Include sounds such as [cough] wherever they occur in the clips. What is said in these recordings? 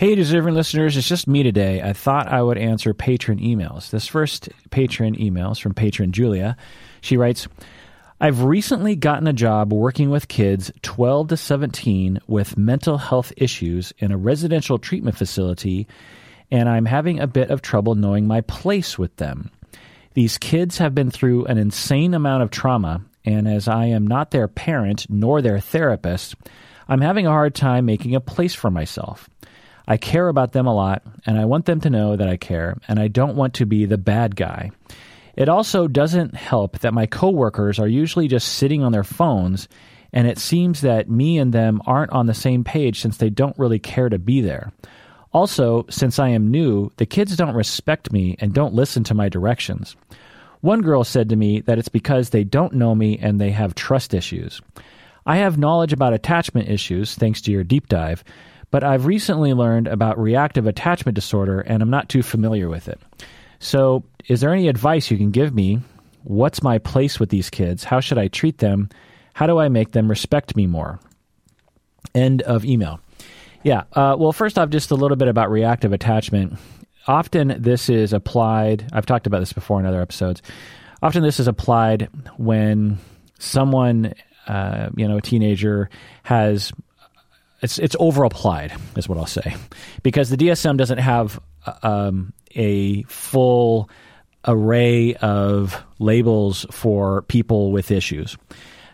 Hey, deserving listeners, it's just me today. I thought I would answer patron emails. This first patron email is from patron Julia. She writes, I've recently gotten a job working with kids 12 to 17 with mental health issues in a residential treatment facility, and I'm having a bit of trouble knowing my place with them. These kids have been through an insane amount of trauma, and as I am not their parent nor their therapist, I'm having a hard time making a place for myself. I care about them a lot, and I want them to know that I care, and I don't want to be the bad guy. It also doesn't help that my coworkers are usually just sitting on their phones, and it seems that me and them aren't on the same page since they don't really care to be there. Also, since I am new, the kids don't respect me and don't listen to my directions. One girl said to me that it's because they don't know me and they have trust issues. I have knowledge about attachment issues thanks to your deep dive, but I've recently learned about reactive attachment disorder and I'm not too familiar with it. So, is there any advice you can give me? What's my place with these kids? How should I treat them? How do I make them respect me more? End of email. Yeah. Uh, well, first off, just a little bit about reactive attachment. Often this is applied, I've talked about this before in other episodes. Often this is applied when someone, uh, you know, a teenager has it's it's over applied is what I'll say, because the DSM doesn't have um, a full array of labels for people with issues.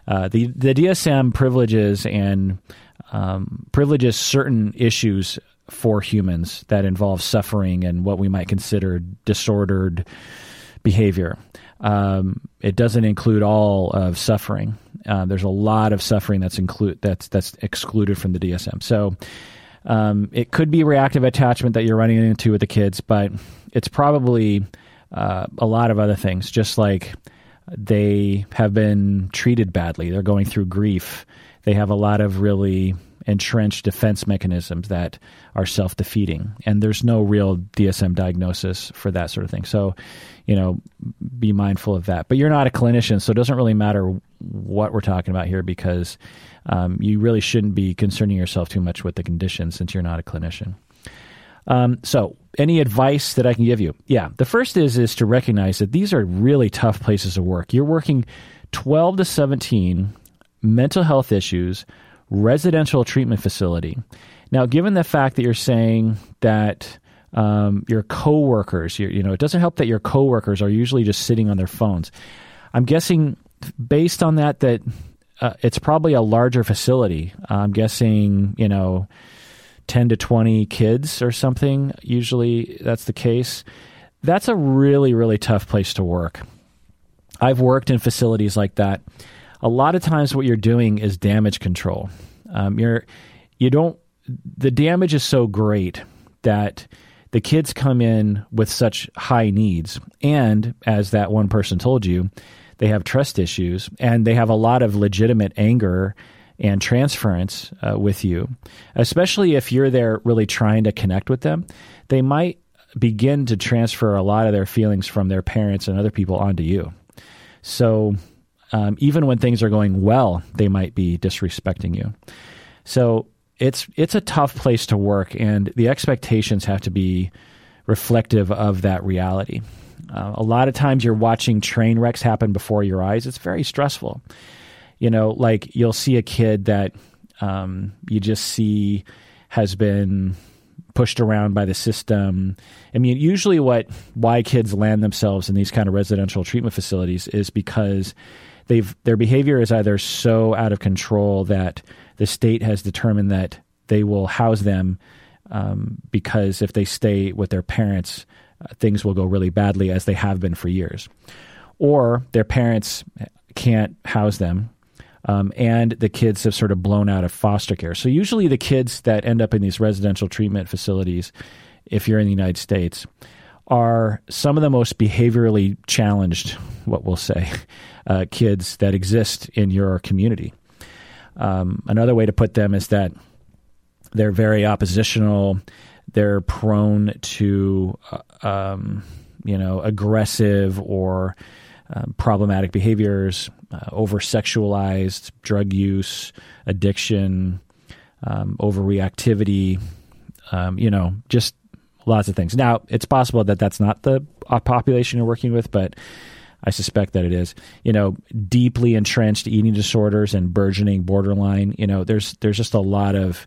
Uh, the the DSM privileges and um, privileges certain issues for humans that involve suffering and what we might consider disordered behavior. Um, it doesn't include all of suffering. Uh, there's a lot of suffering that's include that's that's excluded from the DSM. So um, it could be reactive attachment that you're running into with the kids, but it's probably uh, a lot of other things. Just like they have been treated badly, they're going through grief. They have a lot of really entrenched defense mechanisms that are self defeating. And there's no real DSM diagnosis for that sort of thing. So, you know, be mindful of that. But you're not a clinician, so it doesn't really matter what we're talking about here because um, you really shouldn't be concerning yourself too much with the condition since you're not a clinician. Um, so, any advice that I can give you? Yeah, the first is is to recognize that these are really tough places of work. You're working 12 to 17 mental health issues residential treatment facility. Now, given the fact that you're saying that um, your coworkers, you know, it doesn't help that your coworkers are usually just sitting on their phones. I'm guessing, based on that, that uh, it's probably a larger facility. I'm guessing, you know, 10 to 20 kids or something. Usually that's the case. That's a really, really tough place to work. I've worked in facilities like that a lot of times what you're doing is damage control. Um, you're you don't the damage is so great that the kids come in with such high needs. And as that one person told you they have trust issues and they have a lot of legitimate anger and transference uh, with you. Especially if you're there really trying to connect with them they might begin to transfer a lot of their feelings from their parents and other people onto you. So um, even when things are going well, they might be disrespecting you. So it's it's a tough place to work, and the expectations have to be reflective of that reality. Uh, a lot of times, you're watching train wrecks happen before your eyes. It's very stressful. You know, like you'll see a kid that um, you just see has been pushed around by the system. I mean, usually what why kids land themselves in these kind of residential treatment facilities is because they've their behavior is either so out of control that the state has determined that they will house them um, because if they stay with their parents, uh, things will go really badly as they have been for years, or their parents can't house them. Um, and the kids have sort of blown out of foster care. So, usually, the kids that end up in these residential treatment facilities, if you're in the United States, are some of the most behaviorally challenged, what we'll say, uh, kids that exist in your community. Um, another way to put them is that they're very oppositional. They're prone to, uh, um, you know, aggressive or um, problematic behaviors, uh, over sexualized, drug use, addiction, um, overreactivity, um, you know, just lots of things. Now, it's possible that that's not the uh, population you're working with, but I suspect that it is. You know, deeply entrenched eating disorders and burgeoning borderline. You know, there's there's just a lot of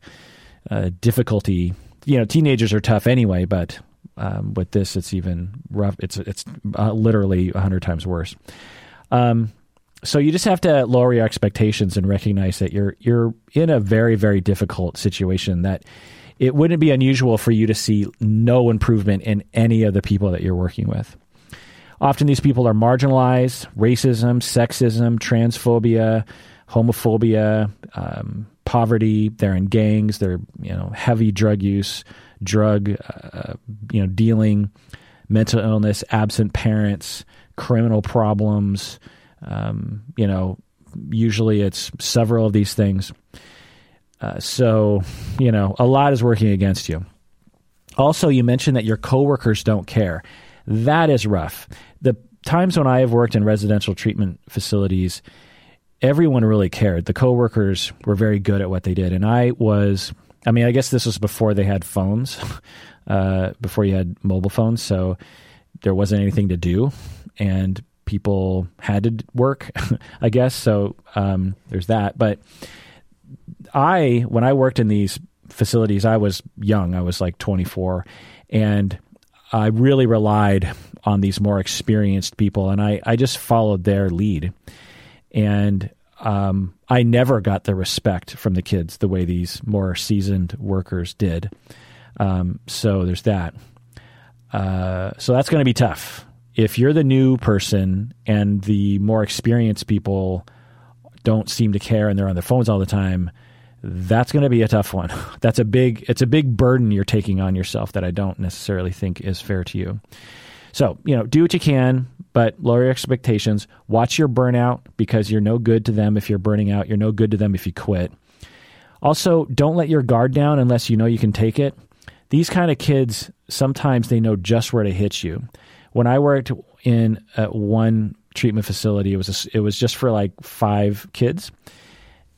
uh, difficulty. You know, teenagers are tough anyway, but um, with this, it's even rough. It's it's uh, literally hundred times worse. Um, so you just have to lower your expectations and recognize that you're you're in a very very difficult situation that it wouldn't be unusual for you to see no improvement in any of the people that you're working with. Often these people are marginalized, racism, sexism, transphobia, homophobia, um, poverty. They're in gangs. They're you know heavy drug use, drug uh, you know dealing, mental illness, absent parents, criminal problems. Um, you know, usually it's several of these things. Uh, so, you know, a lot is working against you. Also, you mentioned that your coworkers don't care. That is rough. The times when I have worked in residential treatment facilities, everyone really cared. The coworkers were very good at what they did, and I was. I mean, I guess this was before they had phones, [laughs] uh, before you had mobile phones, so there wasn't anything to do, and people had to work, [laughs] I guess. So um, there's that. But I, when I worked in these facilities, I was young. I was like 24, and I really relied on these more experienced people, and I, I just followed their lead. And um, I never got the respect from the kids the way these more seasoned workers did. Um, so there's that. Uh, so that's going to be tough. If you're the new person and the more experienced people don't seem to care and they're on their phones all the time, that's going to be a tough one. [laughs] That's a big it's a big burden you're taking on yourself that I don't necessarily think is fair to you. So, you know, do what you can, but lower your expectations. Watch your burnout because you're no good to them if you're burning out. You're no good to them if you quit. Also, don't let your guard down unless you know you can take it. These kind of kids, sometimes they know just where to hit you. When I worked in uh, one treatment facility, it was a, it was just for like five kids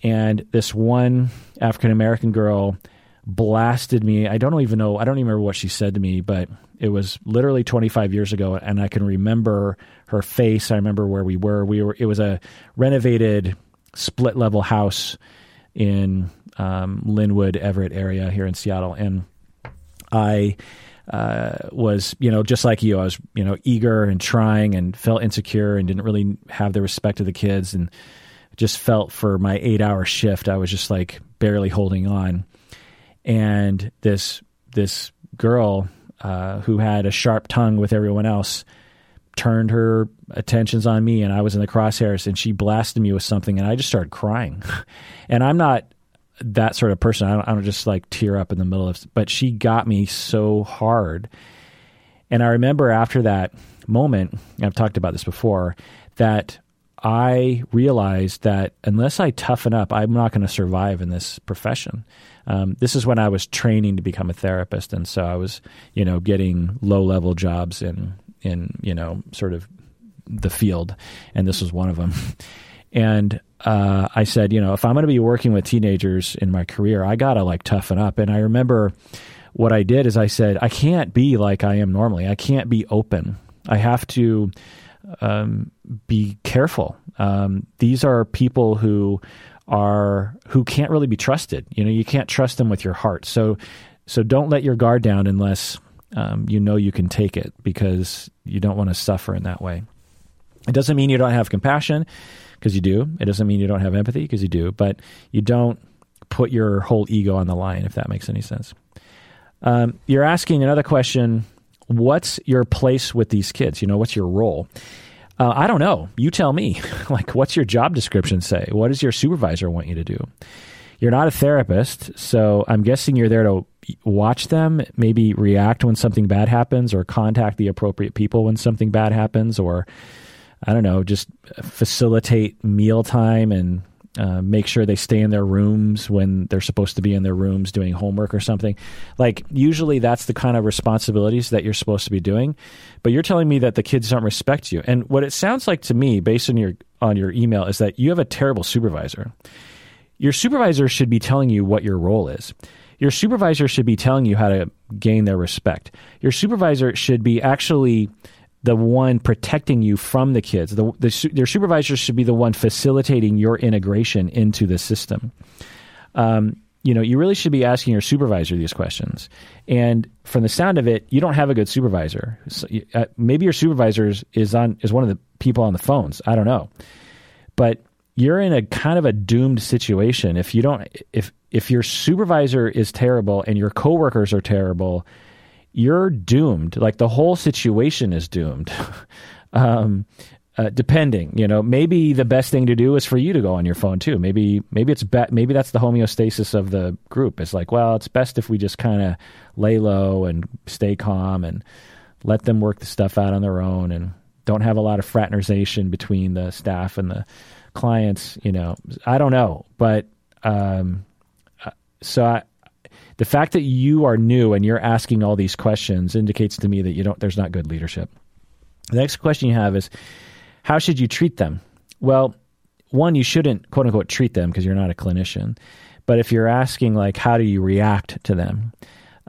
and this one African American girl blasted me. I don't even know. I don't even remember what she said to me, but it was literally 25 years ago, and I can remember her face. I remember where we were. We were. It was a renovated split level house in um, Lynnwood, Everett area here in Seattle, and I. Uh, was you know just like you, I was you know eager and trying and felt insecure and didn't really have the respect of the kids and just felt for my eight hour shift, I was just like barely holding on. And this this girl uh, who had a sharp tongue with everyone else turned her attentions on me, and I was in the crosshairs, and she blasted me with something, and I just started crying. [laughs] and I'm not that sort of person. I don't, I don't just like tear up in the middle of. But she got me so hard, and I remember after that moment, I've talked about this before, that I realized that unless I toughen up, I'm not going to survive in this profession. Um, this is when I was training to become a therapist, and so I was, you know, getting low level jobs in in you know sort of the field, and this was one of them. [laughs] And uh, I said, you know, if I'm going to be working with teenagers in my career, I got to like toughen up. And I remember what I did is I said, I can't be like I am normally. I can't be open. I have to um, be careful. Um, these are people who are who can't really be trusted. You know, you can't trust them with your heart. So, so don't let your guard down unless um, you know you can take it because you don't want to suffer in that way. It doesn't mean you don't have compassion because you do. It doesn't mean you don't have empathy because you do. But you don't put your whole ego on the line if that makes any sense. Um, you're asking another question what's your place with these kids? You know, what's your role? Uh, I don't know. You tell me. [laughs] like, what's your job description say? What does your supervisor want you to do? You're not a therapist, so I'm guessing you're there to watch them, maybe react when something bad happens, or contact the appropriate people when something bad happens, or I don't know, just facilitate mealtime and uh, make sure they stay in their rooms when they're supposed to be in their rooms doing homework or something. Like, usually that's the kind of responsibilities that you're supposed to be doing. But you're telling me that the kids don't respect you. And what it sounds like to me, based on your, on your email, is that you have a terrible supervisor. Your supervisor should be telling you what your role is. your supervisor should be telling you how to gain their respect. Your supervisor should be actually the one protecting you from the kids. The, the, your supervisor should be the one facilitating your integration into the system. Um, you know, you really should be asking your supervisor these questions. And from the sound of it, you don't have a good supervisor. So, uh, maybe your supervisor is, is on is one of the people on the phones. I don't know, but you're in a kind of a doomed situation if you don't if if your supervisor is terrible and your coworkers are terrible you're doomed. Like the whole situation is doomed. [laughs] um, uh, depending, you know, maybe the best thing to do is for you to go on your phone too. Maybe, maybe it's be- maybe that's the homeostasis of the group. It's like, well, it's best if we just kind of lay low and stay calm and let them work the stuff out on their own and don't have a lot of fraternization between the staff and the clients. You know, I don't know, but um, uh, so I, the fact that you are new and you're asking all these questions indicates to me that you don't there's not good leadership. The next question you have is how should you treat them? Well, one, you shouldn't quote unquote treat them because you're not a clinician. But if you're asking like how do you react to them,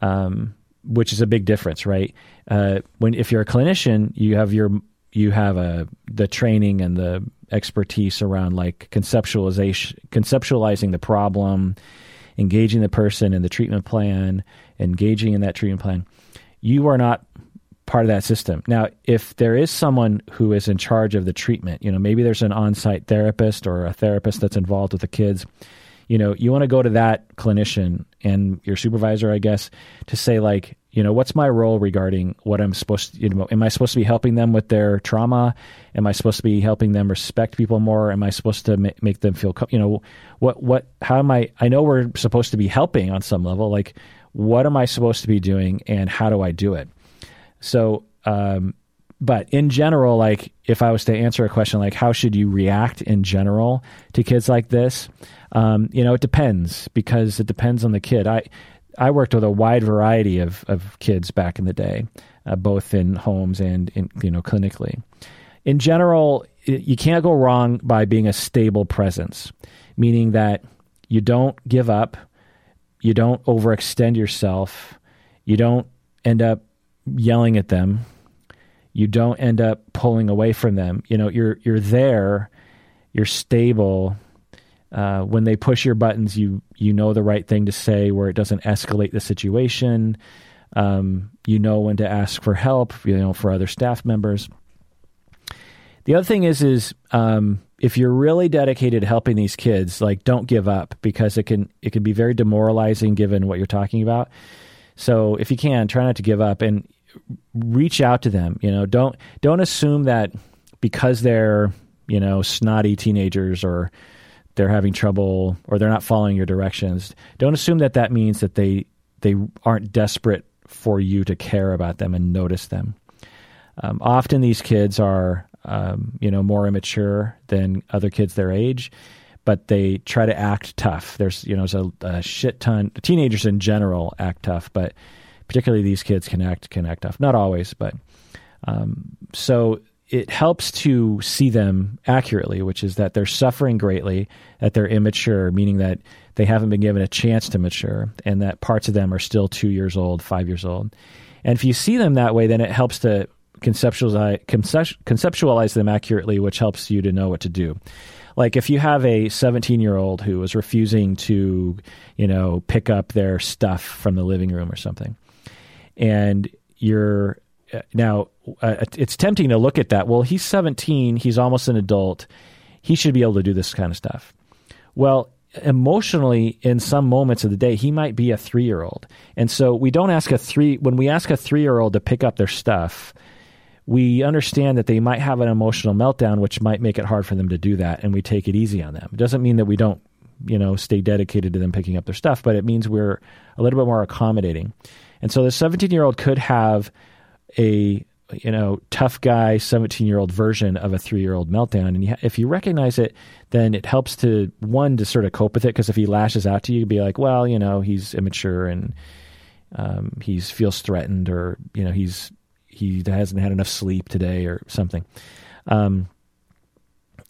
um, which is a big difference, right? Uh, when if you're a clinician, you have your you have a the training and the expertise around like conceptualization, conceptualizing the problem, engaging the person in the treatment plan, engaging in that treatment plan, you are not part of that system. Now, if there is someone who is in charge of the treatment, you know, maybe there's an on-site therapist or a therapist that's involved with the kids, you know, you want to go to that clinician and your supervisor, I guess, to say like, you know, what's my role regarding what I'm supposed to, you know, am I supposed to be helping them with their trauma? Am I supposed to be helping them respect people more? Am I supposed to make them feel, you know, what, what, how am I, I know we're supposed to be helping on some level. Like, what am I supposed to be doing and how do I do it? So, um, but in general, like if I was to answer a question like how should you react in general to kids like this, um, you know, it depends because it depends on the kid. I I worked with a wide variety of, of kids back in the day, uh, both in homes and in, you know clinically. In general, you can't go wrong by being a stable presence, meaning that you don't give up, you don't overextend yourself, you don't end up yelling at them, you don't end up pulling away from them. You know, you're you're there, you're stable, uh, when they push your buttons, you you know the right thing to say where it doesn't escalate the situation. Um, you know when to ask for help. You know for other staff members. The other thing is is um, if you're really dedicated to helping these kids, like don't give up because it can it can be very demoralizing given what you're talking about. So if you can, try not to give up and reach out to them. You know, don't don't assume that because they're you know snotty teenagers or they're having trouble or they're not following your directions, don't assume that that means that they they aren't desperate for you to care about them and notice them. Um, often these kids are um, you know more immature than other kids their age, but they try to act tough. There's you know there's a, a shit ton teenagers in general act tough, but particularly these kids can act can act. Not always, but um, so it helps to see them accurately, which is that they're suffering greatly, that they're immature, meaning that they haven't been given a chance to mature, and that parts of them are still two years old, five years old. And if you see them that way, then it helps to conceptualize, conceptualize them accurately, which helps you to know what to do. Like if you have a 17 year old who is refusing to, you know, pick up their stuff from the living room or something, and you're now uh, it's tempting to look at that. Well, he's 17, he's almost an adult. He should be able to do this kind of stuff. Well, emotionally in some moments of the day he might be a 3-year-old. And so we don't ask a 3 when we ask a 3-year-old to pick up their stuff, we understand that they might have an emotional meltdown which might make it hard for them to do that and we take it easy on them. It doesn't mean that we don't, you know, stay dedicated to them picking up their stuff, but it means we're a little bit more accommodating. And so the 17-year-old could have a you know tough guy 17 year old version of a three year old meltdown. And you, if you recognize it then it helps to one to sort of cope with it because if he lashes out to you be like well you know he's immature and um, he feels threatened or you know he's he hasn't had enough sleep today or something. Um,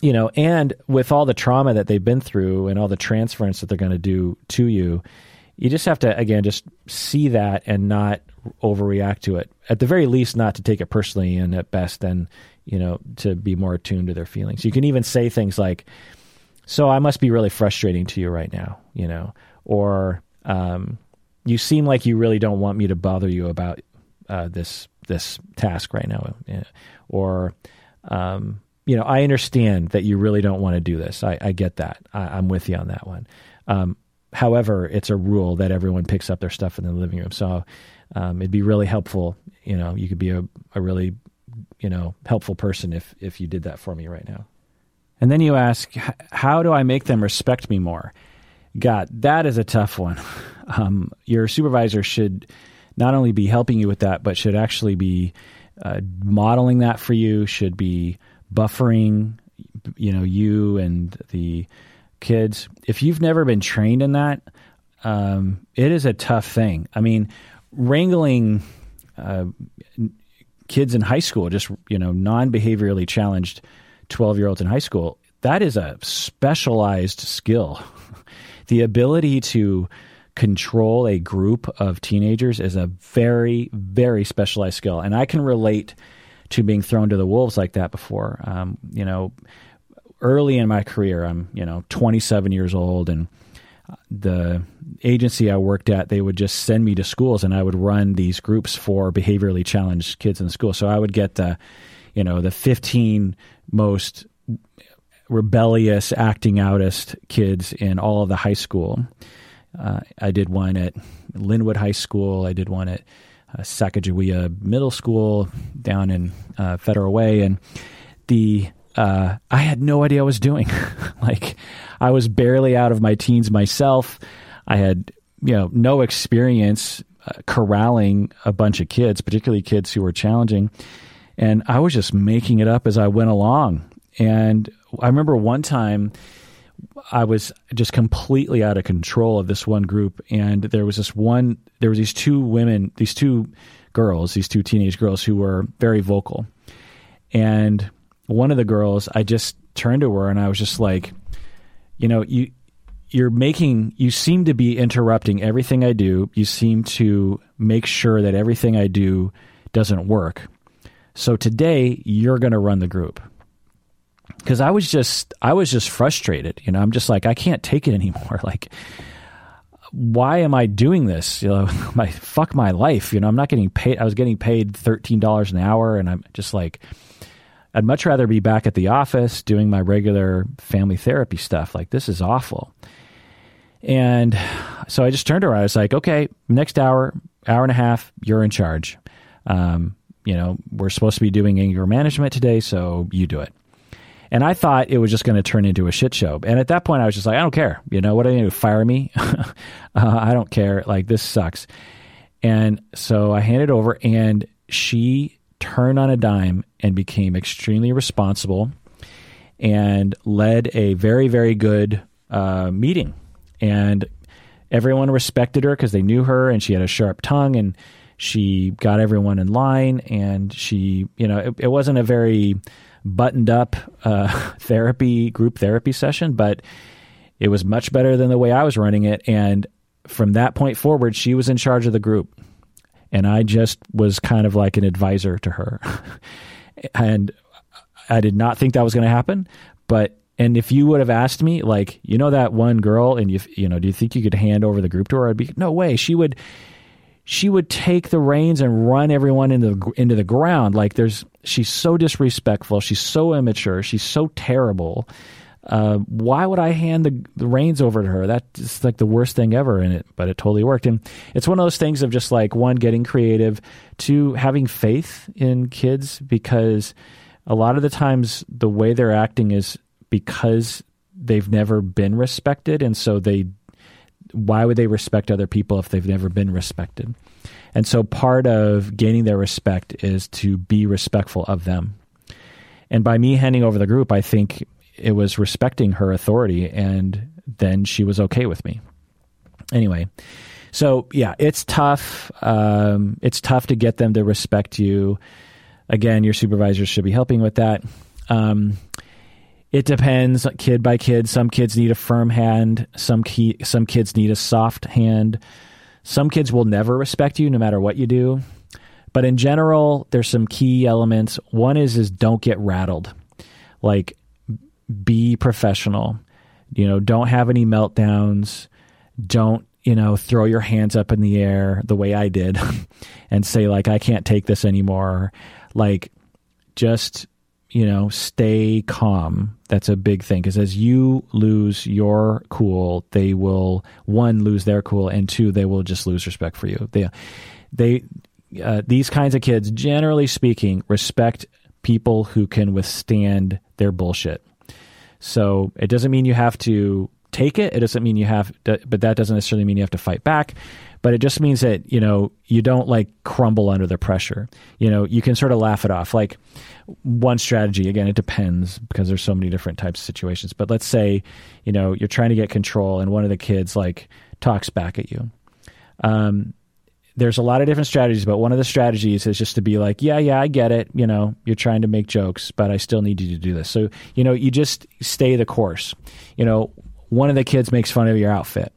you know and with all the trauma that they've been through and all the transference that they're going to do to you you just have to again just see that and not overreact to it. At the very least, not to take it personally, and at best, then you know to be more attuned to their feelings. You can even say things like, "So I must be really frustrating to you right now," you know, or um, "You seem like you really don't want me to bother you about uh, this this task right now," or um, you know, I understand that you really don't want to do this. I, I get that. I, am with you on that one. Um, however, it's a rule that everyone picks up their stuff in the living room. So um, it'd be really helpful. You know, you could be a, a really, you know, helpful person if if you did that for me right now. And then you ask, how do I make them respect me more? God, that is a tough one. [laughs] Um, your supervisor should not only be helping you with that, but should actually be uh, modeling that for you. Should be buffering, you know, you and the kids. If you've never been trained in that, um, it is a tough thing. I mean, wrangling uh, kids in high school, just you know, non-behaviorally challenged twelve-year-olds in high school, that is a specialized skill. [laughs] the ability to control a group of teenagers is a very, very specialized skill, and I can relate to being thrown to the wolves like that before. Um, you know, early in my career, I'm you know 27 years old, and the agency I worked at, they would just send me to schools, and I would run these groups for behaviorally challenged kids in the school. So I would get the, you know, the 15 most rebellious, acting outest kids in all of the high school. Uh, I did one at Lynnwood High School. I did one at uh, Sacagawea Middle School down in uh, Federal Way, and the uh, I had no idea I was doing. [laughs] like I was barely out of my teens myself. I had you know no experience uh, corralling a bunch of kids, particularly kids who were challenging, and I was just making it up as I went along. And I remember one time I was just completely out of control of this one group, and there was this one. There was these two women, these two girls, these two teenage girls who were very vocal, and one of the girls, I just turned to her and I was just like, you know, you you're making you seem to be interrupting everything I do. You seem to make sure that everything I do doesn't work. So today you're going to run the group because I was just I was just frustrated. You know, I'm just like I can't take it [laughs] anymore. Like, why am I doing this? You know, [laughs] my fuck my life. You know, I'm not getting paid. I was getting paid thirteen dollars an hour, and I'm just like, I'd much rather be back at the office doing my regular family therapy stuff. Like this is awful. And so I just turned her. I was like, okay, next hour, hour and a half, you're in charge. Um, you know, we're supposed to be doing anger management today, so you do it. And I thought it was just going to turn into a shit show. And at that point, I was just like, I don't care. You know, what they going to fire me? [laughs] uh, I don't care. Like, this sucks. And so I handed over, and she turned on a dime and became extremely responsible and led a very, very good uh, meeting. And everyone respected her because they knew her and she had a sharp tongue and she got everyone in line. And she, you know, it, it wasn't a very buttoned up uh, [laughs] therapy group therapy session, but it was much better than the way I was running it. And from that point forward, she was in charge of the group. And I just was kind of like an advisor to her. [laughs] and I did not think that was going to happen. But, and if you would have asked me, like, you know, that one girl, and you, you know, do you think you could hand over the group to her? I'd be, no way. She would, she would take the reins and run everyone into the, into the ground. Like there's, she's so disrespectful. She's so immature. She's so terrible. Uh, why would I hand the, the reins over to her? That's like the worst thing ever in it, but it totally worked. And it's one of those things of just like one, getting creative, two, having faith in kids because a lot of the times the way they're acting is because they've never been respected. And so they why would they respect other people if they've never been respected? And so part of gaining their respect is to be respectful of them. And by me handing over the group, I think it was respecting her authority, and then she was okay with me. Anyway, so yeah, it's tough. Um, it's tough to get them to respect you. Again, your supervisors should be helping with that. Um, it depends kid by kid. Some kids need a firm hand. Some key, some kids need a soft hand. Some kids will never respect you no matter what you do. But in general, there's some key elements. One is is don't get rattled. Like be professional. You know, don't have any meltdowns. Don't, you know, throw your hands up in the air the way I did [laughs] and say like I can't take this anymore. Like just you know, stay calm. That's a big thing because as you lose your cool, they will one lose their cool, and two they will just lose respect for you. They, they, uh, these kinds of kids, generally speaking, respect people who can withstand their bullshit. So it doesn't mean you have to take it. It doesn't mean you have, to, but that doesn't necessarily mean you have to fight back. But it just means that you know you don't like crumble under the pressure. You know you can sort of laugh it off. Like one strategy again it depends because there's so many different types of situations. But let's say you know you're trying to get control and one of the kids like talks back at you. Um, there's a lot of different strategies but one of the strategies is just to be like yeah yeah i get it you know you're trying to make jokes but i still need you to do this so you know you just stay the course you know one of the kids makes fun of your outfit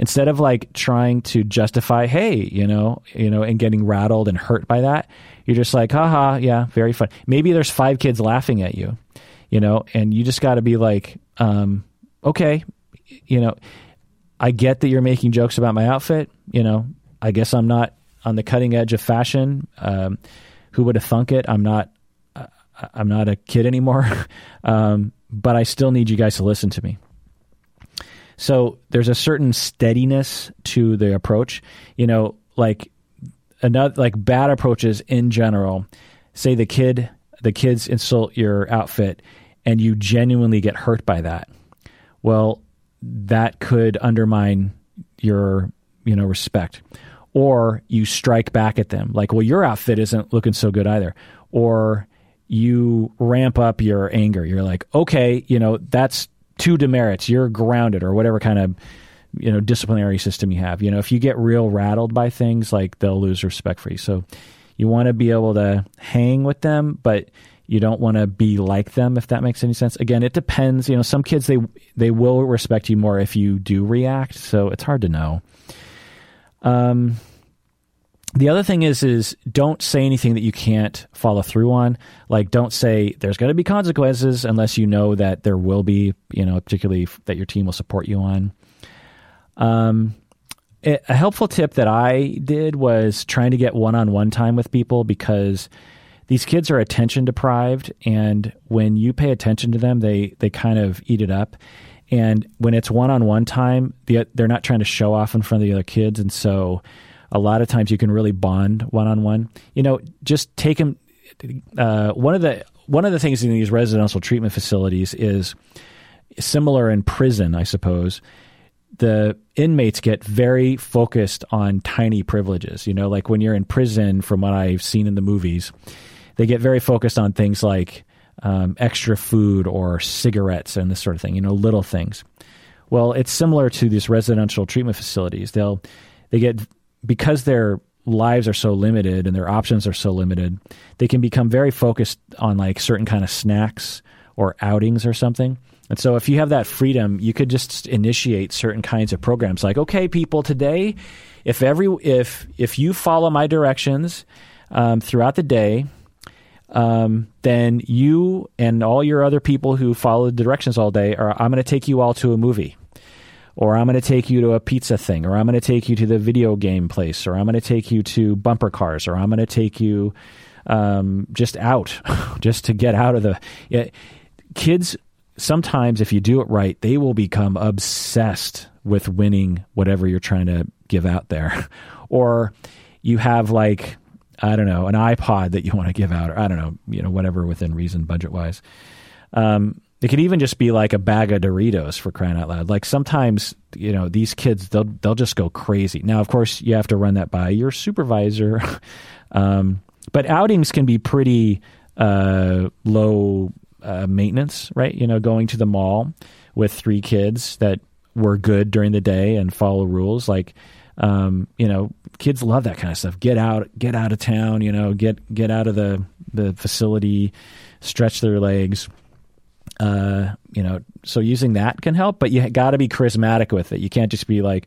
instead of like trying to justify, hey, you know, you know, and getting rattled and hurt by that, you're just like, haha, yeah, very fun. Maybe there's five kids laughing at you, you know, and you just got to be like, um, okay, you know, I get that you're making jokes about my outfit. You know, I guess I'm not on the cutting edge of fashion. Um, who would have thunk it? I'm not. Uh, I'm not a kid anymore. [laughs] um, but I still need you guys to listen to me. So there's a certain steadiness to the approach. You know, like another like bad approaches in general. Say the kid the kids insult your outfit and you genuinely get hurt by that. Well, that could undermine your, you know, respect. Or you strike back at them like, well, your outfit isn't looking so good either. Or you ramp up your anger. You're like, okay, you know, that's two demerits, you're grounded or whatever kind of you know disciplinary system you have. You know, if you get real rattled by things, like they'll lose respect for you. So you want to be able to hang with them, but you don't want to be like them if that makes any sense. Again, it depends. You know, some kids they they will respect you more if you do react. So it's hard to know. Um, the other thing is is don't say anything that you can't follow through on. Like don't say there's going to be consequences unless you know that there will be you know particularly that your team will support you on. Um, it, a helpful tip that i did was trying to get one-on-one time with people because these kids are attention deprived and when you pay attention to them they they kind of eat it up and when it's one-on-one time they're not trying to show off in front of the other kids and so a lot of times you can really bond one on one. You know, just take them. Uh, one of the one of the things in these residential treatment facilities is similar in prison, I suppose. The inmates get very focused on tiny privileges. You know, like when you're in prison, from what I've seen in the movies, they get very focused on things like um, extra food or cigarettes and this sort of thing. You know, little things. Well, it's similar to these residential treatment facilities. They'll they get because their lives are so limited and their options are so limited, they can become very focused on like certain kind of snacks or outings or something. And so if you have that freedom, you could just initiate certain kinds of programs like, okay, people, today, if every if if you follow my directions um, throughout the day, um, then you and all your other people who follow the directions all day are I'm going to take you all to a movie or I'm going to take you to a pizza thing, or I'm going to take you to the video game place, or I'm going to take you to bumper cars, or I'm going to take you um, just out, [laughs] just to get out of the. Yeah, kids, sometimes if you do it right, they will become obsessed with winning whatever you're trying to give out there. [laughs] or you have like, I don't know, an iPod that you [laughs] want to give out, or I don't know, you know, whatever within reason, budget wise. Um, it could even just be like a bag of Doritos for crying out loud. Like sometimes, you know, these kids they'll they'll just go crazy. Now, of course, you have to run that by your supervisor. [laughs] um, but outings can be pretty uh, low uh, maintenance, right? You know, going to the mall with three kids that were good during the day and follow rules. Like, um, you know, kids love that kind of stuff. Get out, get out of town. You know, get get out of the the facility, stretch their legs Uh, you know, so using that can help, but you got to be charismatic with it. You can't just be like,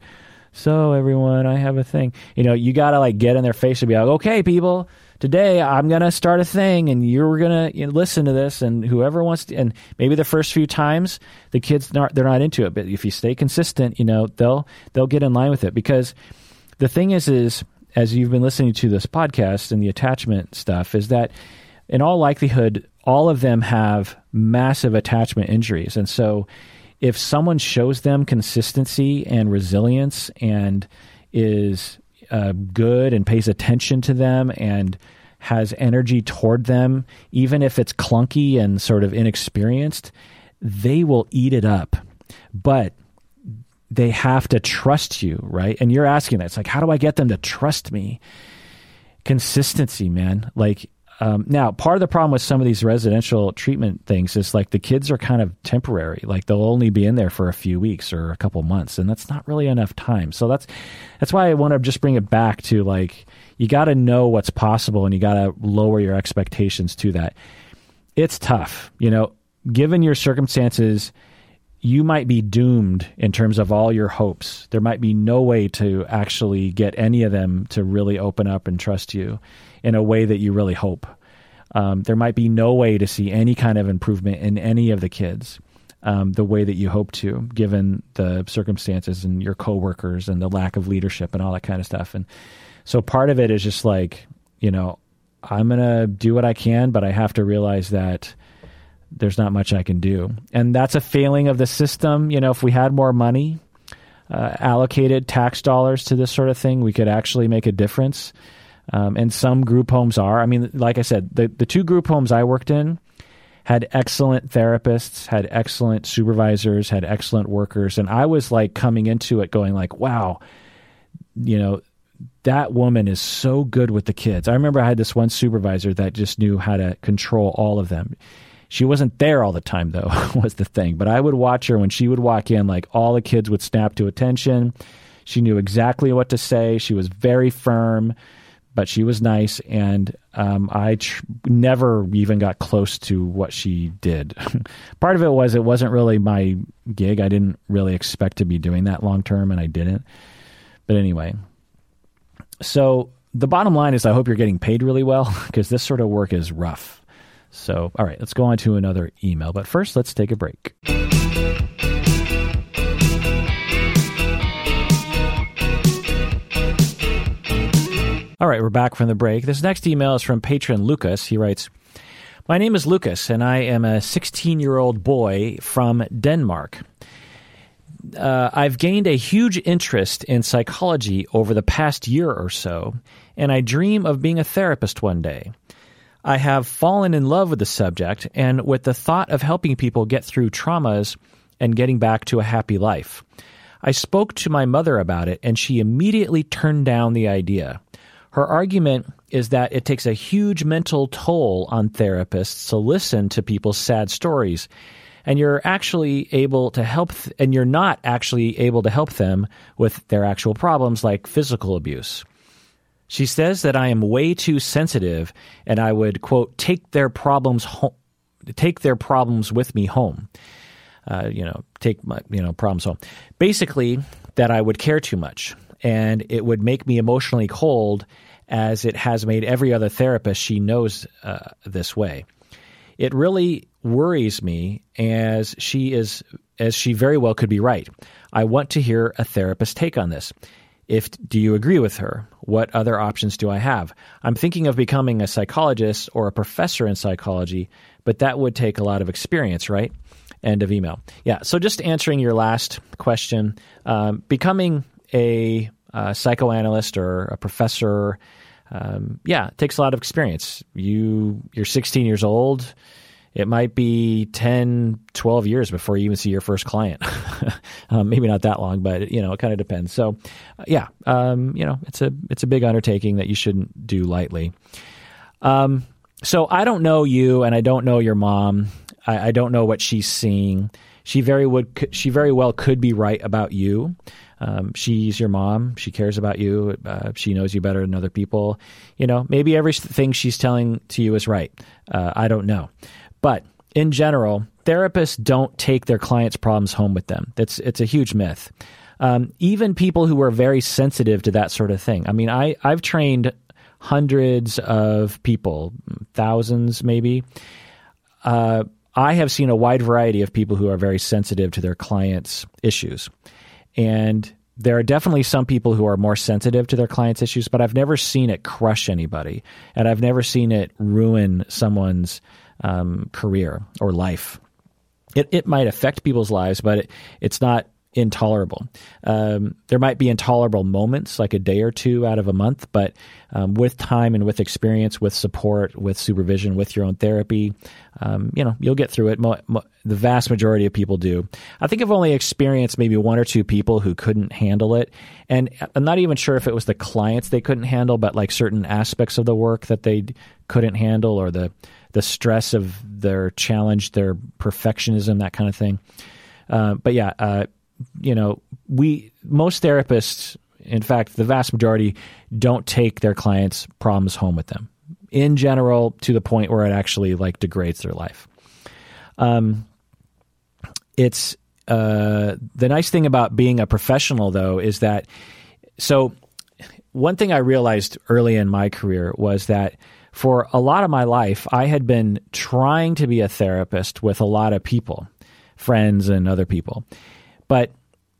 "So everyone, I have a thing." You know, you got to like get in their face and be like, "Okay, people, today I'm gonna start a thing, and you're gonna you know, listen to this, and whoever wants to." And maybe the first few times the kids not they're not into it, but if you stay consistent, you know, they'll they'll get in line with it because the thing is is as you've been listening to this podcast and the attachment stuff is that in all likelihood all of them have massive attachment injuries. And so if someone shows them consistency and resilience and is uh, good and pays attention to them and has energy toward them, even if it's clunky and sort of inexperienced, they will eat it up. But they have to trust you, right? And you're asking that. It's like, how do I get them to trust me? Consistency, man. Like, um, now, part of the problem with some of these residential treatment things is like the kids are kind of temporary. Like they'll only be in there for a few weeks or a couple months, and that's not really enough time. So that's that's why I want to just bring it back to like you got to know what's possible, and you got to lower your expectations to that. It's tough, you know, given your circumstances. You might be doomed in terms of all your hopes. There might be no way to actually get any of them to really open up and trust you in a way that you really hope. Um, there might be no way to see any kind of improvement in any of the kids um, the way that you hope to, given the circumstances and your coworkers and the lack of leadership and all that kind of stuff. And so part of it is just like, you know, I'm going to do what I can, but I have to realize that there's not much I can do. And that's a failing of the system. You know, if we had more money, uh, allocated tax dollars to this sort of thing, we could actually make a difference. Um, and some group homes are. I mean, like I said, the, the two group homes I worked in had excellent therapists, had excellent supervisors, had excellent workers. And I was like coming into it going like, wow, you know, that woman is so good with the kids. I remember I had this one supervisor that just knew how to control all of them. She wasn't there all the time though, [laughs] was the thing. But I would watch her when she would walk in, like all the kids would snap to attention. She knew exactly what to say. She was very firm but she was nice, and um, I tr- never even got close to what she did. [laughs] Part of it was it wasn't really my gig. I didn't really expect to be doing that long term, and I didn't. But anyway, so the bottom line is I hope you're getting paid really well [laughs] because this sort of work is rough. So, all right, let's go on to another email. But first, let's take a break. All right, we're back from the break. This next email is from patron Lucas. He writes, My name is Lucas, and I am a 16 year old boy from Denmark. Uh, I've gained a huge interest in psychology over the past year or so, and I dream of being a therapist one day. I have fallen in love with the subject and with the thought of helping people get through traumas and getting back to a happy life. I spoke to my mother about it, and she immediately turned down the idea. Her argument is that it takes a huge mental toll on therapists to listen to people's sad stories. And you're actually able to help, th- and you're not actually able to help them with their actual problems like physical abuse. She says that I am way too sensitive and I would, quote, take their problems home, take their problems with me home. Uh, you know, take my, you know, problems home. Basically, that I would care too much and it would make me emotionally cold as it has made every other therapist she knows uh, this way. It really worries me as she is as she very well could be right. I want to hear a therapist take on this. If do you agree with her? What other options do I have? I'm thinking of becoming a psychologist or a professor in psychology, but that would take a lot of experience, right? End of email. Yeah. So just answering your last question, um, becoming a, a psychoanalyst or a professor, um, yeah, it takes a lot of experience. You you're 16 years old. It might be 10, 12 years before you even see your first client. [laughs] um, maybe not that long, but you know, it kind of depends. So, uh, yeah, um, you know, it's a it's a big undertaking that you shouldn't do lightly. Um, so I don't know you, and I don't know your mom. I, I don't know what she's seeing. She very would she very well could be right about you. Um, she's your mom. She cares about you. Uh, she knows you better than other people. You know, maybe everything she's telling to you is right. Uh, I don't know. But in general, therapists don't take their clients' problems home with them. It's it's a huge myth. Um, even people who are very sensitive to that sort of thing. I mean, I I've trained hundreds of people, thousands maybe. Uh, I have seen a wide variety of people who are very sensitive to their clients' issues, and there are definitely some people who are more sensitive to their clients' issues, but I've never seen it crush anybody, and I've never seen it ruin someone's um, career or life. It, it might affect people's lives, but it, it's not intolerable. Um, there might be intolerable moments, like a day or two out of a month, but um, with time and with experience, with support, with supervision, with your own therapy, um, you know, you'll get through it. Mo- mo- the vast majority of people do. I think I've only experienced maybe one or two people who couldn't handle it, and I'm not even sure if it was the clients they couldn't handle, but like certain aspects of the work that they couldn't handle, or the the stress of their challenge, their perfectionism, that kind of thing. Uh, but yeah, uh, you know, we most therapists, in fact, the vast majority, don't take their clients' problems home with them. In general, to the point where it actually like degrades their life. Um, it's uh, the nice thing about being a professional, though, is that so one thing I realized early in my career was that for a lot of my life, I had been trying to be a therapist with a lot of people, friends and other people. But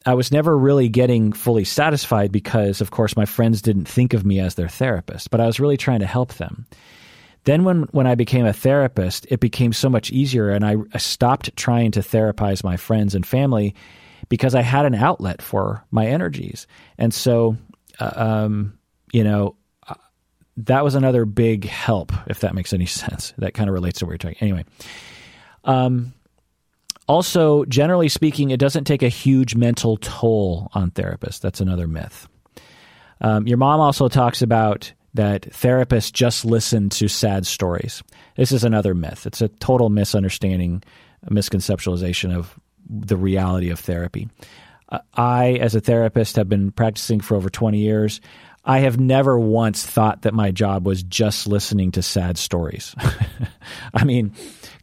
I was never really getting fully satisfied because, of course, my friends didn't think of me as their therapist, but I was really trying to help them. Then, when, when I became a therapist, it became so much easier, and I, I stopped trying to therapize my friends and family because I had an outlet for my energies. And so, uh, um, you know, uh, that was another big help, if that makes any [laughs] sense. That kind of relates to what you're talking. Anyway, um, also, generally speaking, it doesn't take a huge mental toll on therapists. That's another myth. Um, your mom also talks about that therapists just listen to sad stories. This is another myth. It's a total misunderstanding, a misconceptualization of the reality of therapy. Uh, I, as a therapist, have been practicing for over 20 years. I have never once thought that my job was just listening to sad stories. [laughs] I mean,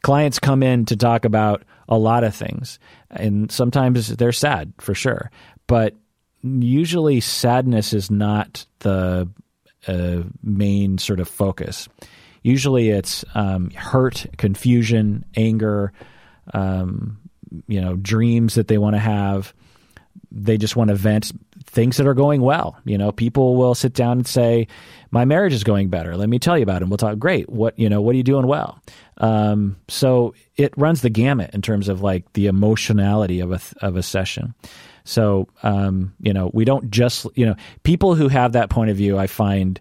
clients come in to talk about a lot of things. And sometimes they're sad for sure. But usually sadness is not the uh, main sort of focus. Usually it's um, hurt, confusion, anger, um, you know, dreams that they want to have. They just want to vent things that are going well. You know, people will sit down and say, "My marriage is going better. Let me tell you about it." And we'll talk. Great. What you know? What are you doing well? Um, so it runs the gamut in terms of like the emotionality of a of a session. So um, you know, we don't just you know people who have that point of view. I find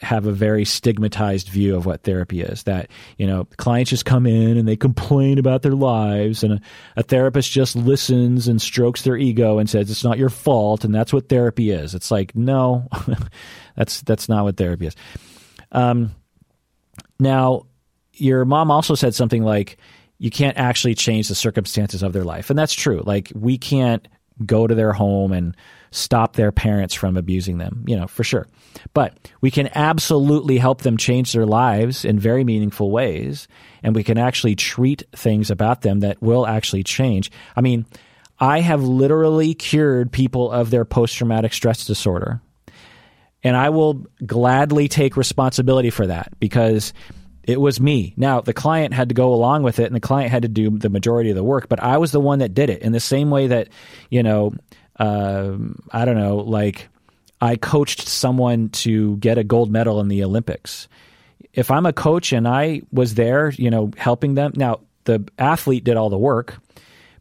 have a very stigmatized view of what therapy is that you know clients just come in and they complain about their lives and a, a, therapist just listens and strokes their ego and says it's not your fault and that's what therapy is. It's like no [laughs] that's that's not what therapy is. Um, now your mom also said something like you can't actually change the circumstances of their life and that's true. Like we can't go to their home and stop their parents from abusing them, you know, for sure. But we can absolutely help them change their lives in very meaningful ways. And we can actually treat things about them that will actually change. I mean, I have literally cured people of their post traumatic stress disorder. And I will gladly take responsibility for that because it was me. Now, the client had to go along with it and the client had to do the majority of the work, but I was the one that did it in the same way that, you know, um, I don't know, like I coached someone to get a gold medal in the Olympics. If I'm a coach and I was there, you know, helping them, now the athlete did all the work,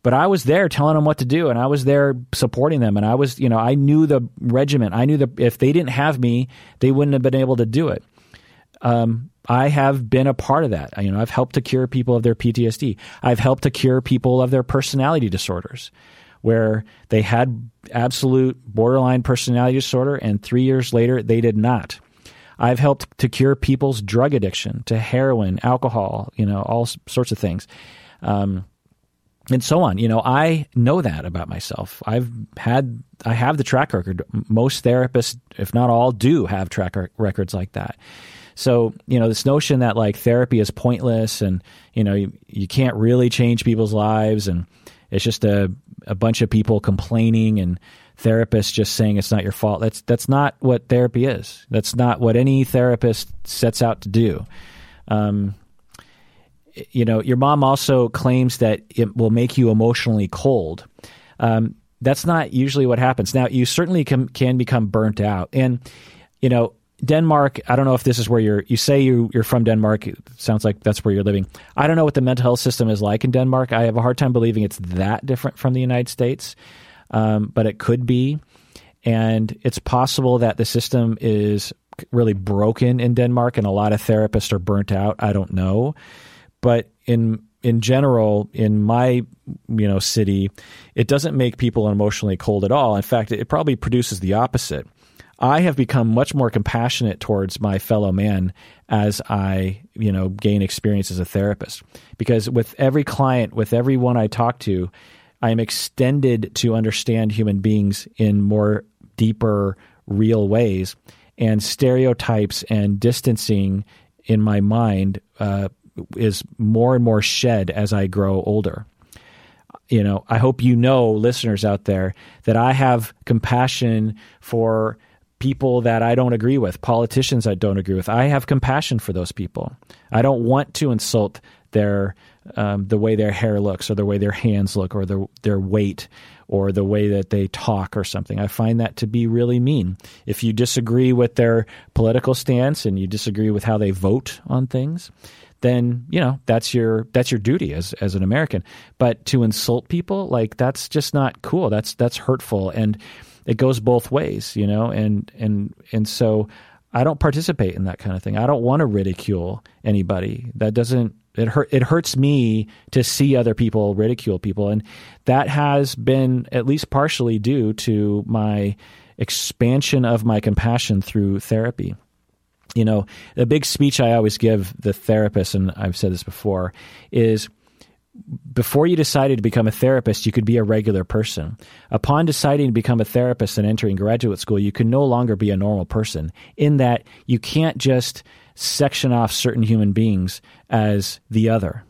but I was there telling them what to do and I was there supporting them and I was, you know, I knew the regiment. I knew that if they didn't have me, they wouldn't have been able to do it. Um, I have been a part of that. You know, I've helped to cure people of their PTSD. I've helped to cure people of their personality disorders where they had absolute borderline personality disorder, and three years later, they did not. I've helped to cure people's drug addiction to heroin, alcohol, you know, all sorts of things. Um, and so on. You know, I know that about myself. I've had, I have the track record. Most therapists, if not all, do have track records like that. So, you know, this notion that like therapy is pointless and, you know, you, you can't really change people's lives and it's just a, a bunch of people complaining and therapists just saying it's not your fault. That's that's not what therapy is. That's not what any therapist sets out to do. Um, you know, your mom also claims that it will make you emotionally cold. Um, that's not usually what happens. Now, you certainly can, can become burnt out, and you know, Denmark. I don't know if this is where you're. You say you you're from Denmark. It sounds like that's where you're living. I don't know what the mental health system is like in Denmark. I have a hard time believing it's that different from the United States, um, but it could be, and it's possible that the system is really broken in Denmark, and a lot of therapists are burnt out. I don't know, but in in general, in my you know city, it doesn't make people emotionally cold at all. In fact, it probably produces the opposite. I have become much more compassionate towards my fellow man as I, you know, gain experience as a therapist. Because with every client, with everyone I talk to, I am extended to understand human beings in more deeper, real ways. And stereotypes and distancing in my mind uh, is more and more shed as I grow older. You know, I hope you know, listeners out there, that I have compassion for people that I don't agree with, politicians I don't agree with. I have compassion for those people. I don't want to insult their um, the way their hair looks, or the way their hands look, or their their weight, or the way that they talk, or something. I find that to be really mean. If you disagree with their political stance and you disagree with how they vote on things, then you know that's your that's your duty as as an American. But to insult people like that's just not cool. That's that's hurtful, and it goes both ways, you know. And and and so I don't participate in that kind of thing. I don't want to ridicule anybody. That doesn't it hurt it hurts me to see other people ridicule people and that has been at least partially due to my expansion of my compassion through therapy you know, the big speech I always give the therapist, and I've said this before, is before you decided to become a therapist, you could be a regular person. Upon deciding to become a therapist and entering graduate school, you can no longer be a normal person, in that you can't just section off certain human beings as the other.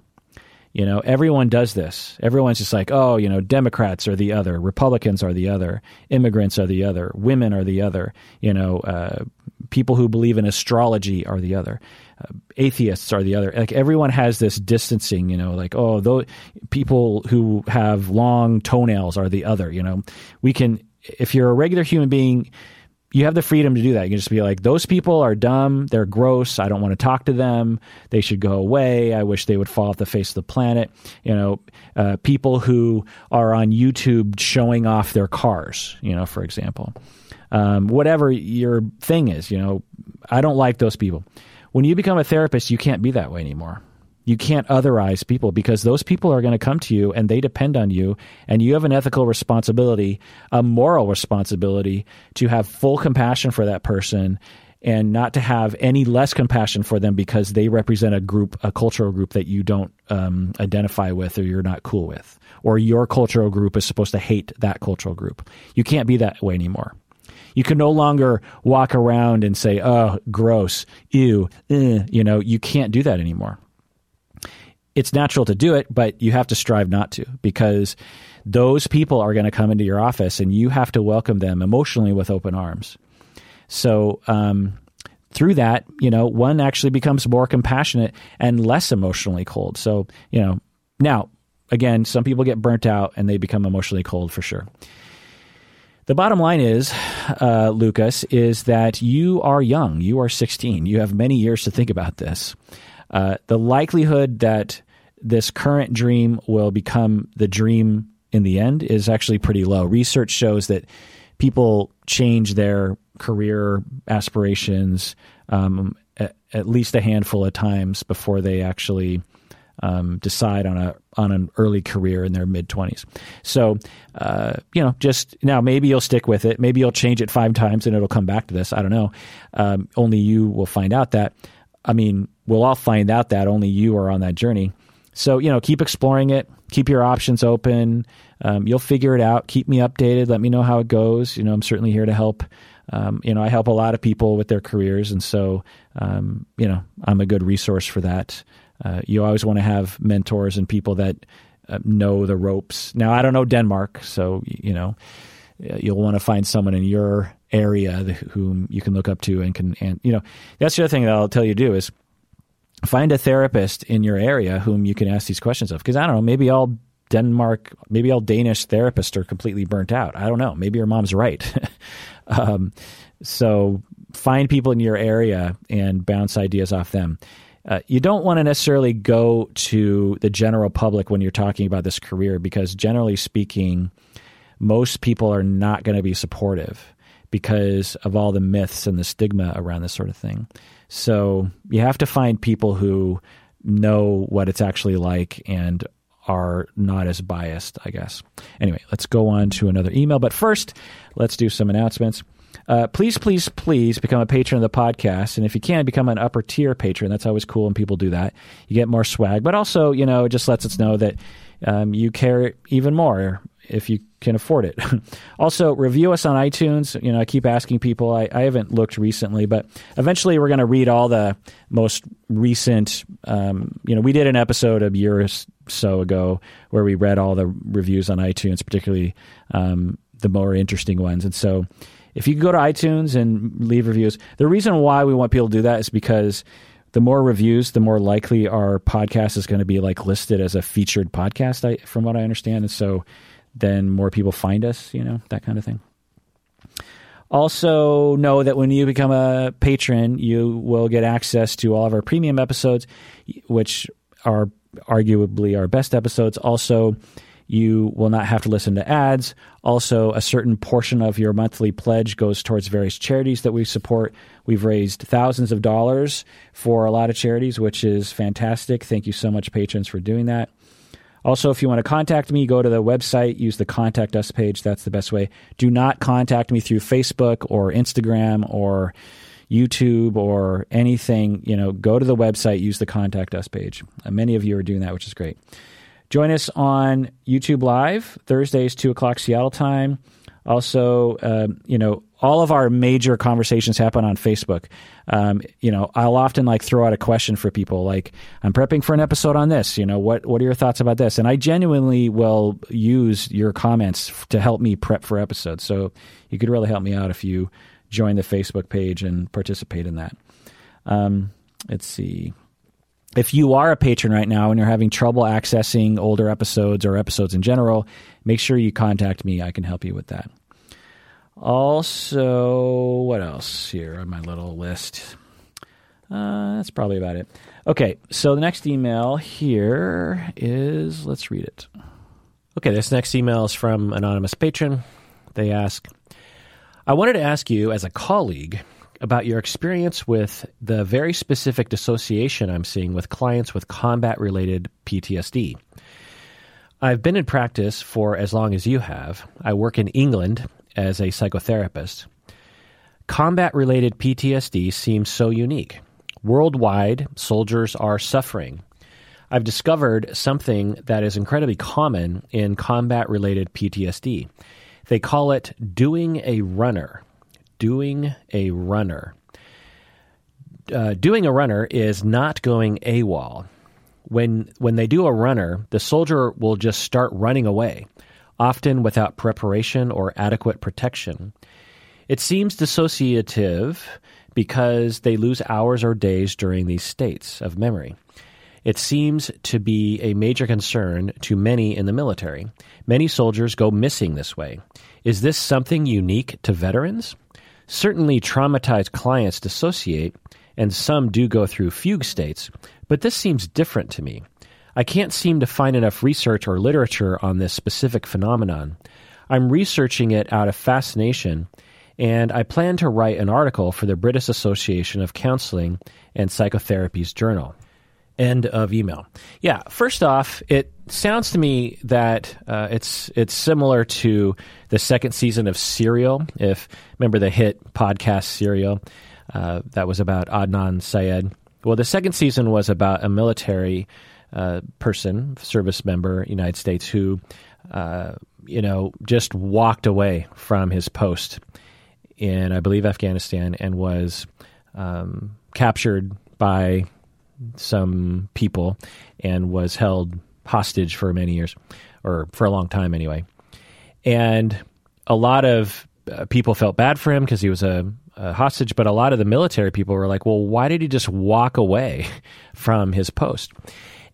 You know, everyone does this. Everyone's just like, oh, you know, Democrats are the other, Republicans are the other, immigrants are the other, women are the other, you know, uh, people who believe in astrology are the other, uh, atheists are the other. Like everyone has this distancing, you know, like, oh, those people who have long toenails are the other, you know. We can, if you're a regular human being, you have the freedom to do that. You can just be like, those people are dumb. They're gross. I don't want to talk to them. They should go away. I wish they would fall off the face of the planet. You know, uh, people who are on YouTube showing off their cars, you know, for example. Um, whatever your thing is, you know, I don't like those people. When you become a therapist, you can't be that way anymore you can't otherize people because those people are going to come to you and they depend on you and you have an ethical responsibility a moral responsibility to have full compassion for that person and not to have any less compassion for them because they represent a group a cultural group that you don't um, identify with or you're not cool with. Or your cultural group is supposed to hate that cultural group. You can't be that way anymore. You can no longer walk around and say, "Oh, gross, ew," eh. you know. You can't do that anymore it's natural to do it, but you have to strive not to because those people are going to come into your office and you have to welcome them emotionally with open arms. So, um, through that, you know, one actually becomes more compassionate and less emotionally cold. So, you know, now, again, some people get burnt out and they become emotionally cold for sure. The bottom line is, uh, Lucas, is that you are young. You are 16. You have many years to think about this. Uh, the likelihood that this current dream will become the dream in the end is actually pretty low. Research shows that people change their career aspirations um, at, at, least a handful of times before they actually um, decide on a on an early career in their mid twenties. So, uh, you know, just now maybe you'll stick with it. Maybe you'll change it five times and it'll come back to this. I don't know. Um, only you will find out that. I mean, we'll all find out that only you are on that journey. So, you know, keep exploring it, keep your options open. Um, you'll figure it out. Keep me updated. Let me know how it goes. You know, I'm certainly here to help um, you know, I help a lot of people with their careers, and so um, you know, I'm a good resource for that. Uh, you always want to have mentors and people that uh, know the ropes. Now, I don't know Denmark, so you know, you'll want to find someone in your area whom you can look up to and can, and you know, that's the other thing that I'll tell you to do is find a therapist in your area whom you can ask these questions of. Because I don't know, maybe all Denmark, maybe all Danish therapists are completely burnt out. I don't know. Maybe your mom's right. [laughs] um, so find people in your area and bounce ideas off them. Uh, you don't want to necessarily go to the general public when you're talking about this career because, generally speaking, most people are not going to be supportive because of all the myths and the stigma around this sort of thing. So you have to find people who know what it's actually like and are not as biased, I guess. Anyway, let's go on to another email. But first, let's do some announcements. Uh, please, please, please become a patron of the podcast. And if you can, become an upper tier patron. That's always cool when people do that. You get more swag, but also, you know, it just lets us know that um, you care even more if you can afford it. [laughs] also, review us on iTunes. You know, I keep asking people. I, I haven't looked recently, but eventually we're going to read all the most recent. Um, you know, we did an episode a year or so ago where we read all the reviews on iTunes, particularly um, the more interesting ones. And so, if you go to iTunes and leave reviews, the reason why we want people to do that is because the more reviews, the more likely our podcast is going to be like listed as a featured podcast. From what I understand, and so then more people find us, you know, that kind of thing. Also, know that when you become a patron, you will get access to all of our premium episodes, which are arguably our best episodes. Also, you will not have to listen to ads. Also, a certain portion of your monthly pledge goes towards various charities that we support. We've raised thousands of dollars for a lot of charities, which is fantastic. Thank you so much, patrons, for doing that. Also, if you want to contact me, go to the website, use the contact us page. That's the best way. Do not contact me through Facebook or Instagram or YouTube or anything. You know, go to the website, use the contact us page. Uh, many of you are doing that, which is great. Join us on YouTube Live Thursdays, two o'clock Seattle time. Also, uh, you know, all of our major conversations happen on Facebook. Um, you know, I'll often like throw out a question for people, like, "I'm prepping for an episode on this. You know, what what are your thoughts about this?" And I genuinely will use your comments to help me prep for episodes. So you could really help me out if you join the Facebook page and participate in that. Um, let's see. If you are a patron right now and you're having trouble accessing older episodes or episodes in general, make sure you contact me. I can help you with that. Also, what else here on my little list? Uh, that's probably about it. Okay, so the next email here is let's read it. Okay, this next email is from anonymous patron. They ask, "I wanted to ask you as a colleague about your experience with the very specific dissociation I'm seeing with clients with combat-related PTSD." I've been in practice for as long as you have. I work in England as a psychotherapist. Combat related PTSD seems so unique. Worldwide, soldiers are suffering. I've discovered something that is incredibly common in combat related PTSD. They call it doing a runner. Doing a runner. Uh, doing a runner is not going AWOL. When, when they do a runner, the soldier will just start running away often without preparation or adequate protection. It seems dissociative because they lose hours or days during these states of memory. It seems to be a major concern to many in the military. Many soldiers go missing this way. Is this something unique to veterans? Certainly, traumatized clients dissociate, and some do go through fugue states, but this seems different to me. I can't seem to find enough research or literature on this specific phenomenon. I'm researching it out of fascination, and I plan to write an article for the British Association of Counseling and Psychotherapy's journal. End of email. Yeah, first off, it sounds to me that uh, it's it's similar to the second season of Serial. If remember the hit podcast Serial, uh, that was about Adnan Syed. Well, the second season was about a military uh, person, service member, United States, who, uh, you know, just walked away from his post in, I believe, Afghanistan and was um, captured by some people and was held hostage for many years, or for a long time anyway. And a lot of uh, people felt bad for him because he was a, a, hostage, but a lot of the military people were like, well, why did he just walk away [laughs] from his post?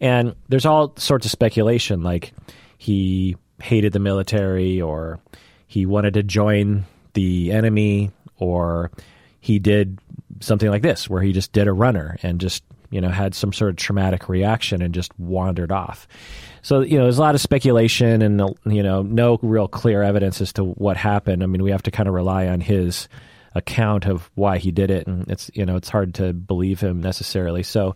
And there's all sorts of speculation, like he hated the military or he wanted to join the enemy or he did something like this where he just did a runner and just you know had some sort of traumatic reaction and just wandered off. So you know there's a lot of speculation and you know no real clear evidence as to what happened. I mean we have to kind of rely on his account of why he did it and it's you know it's hard to believe him necessarily. So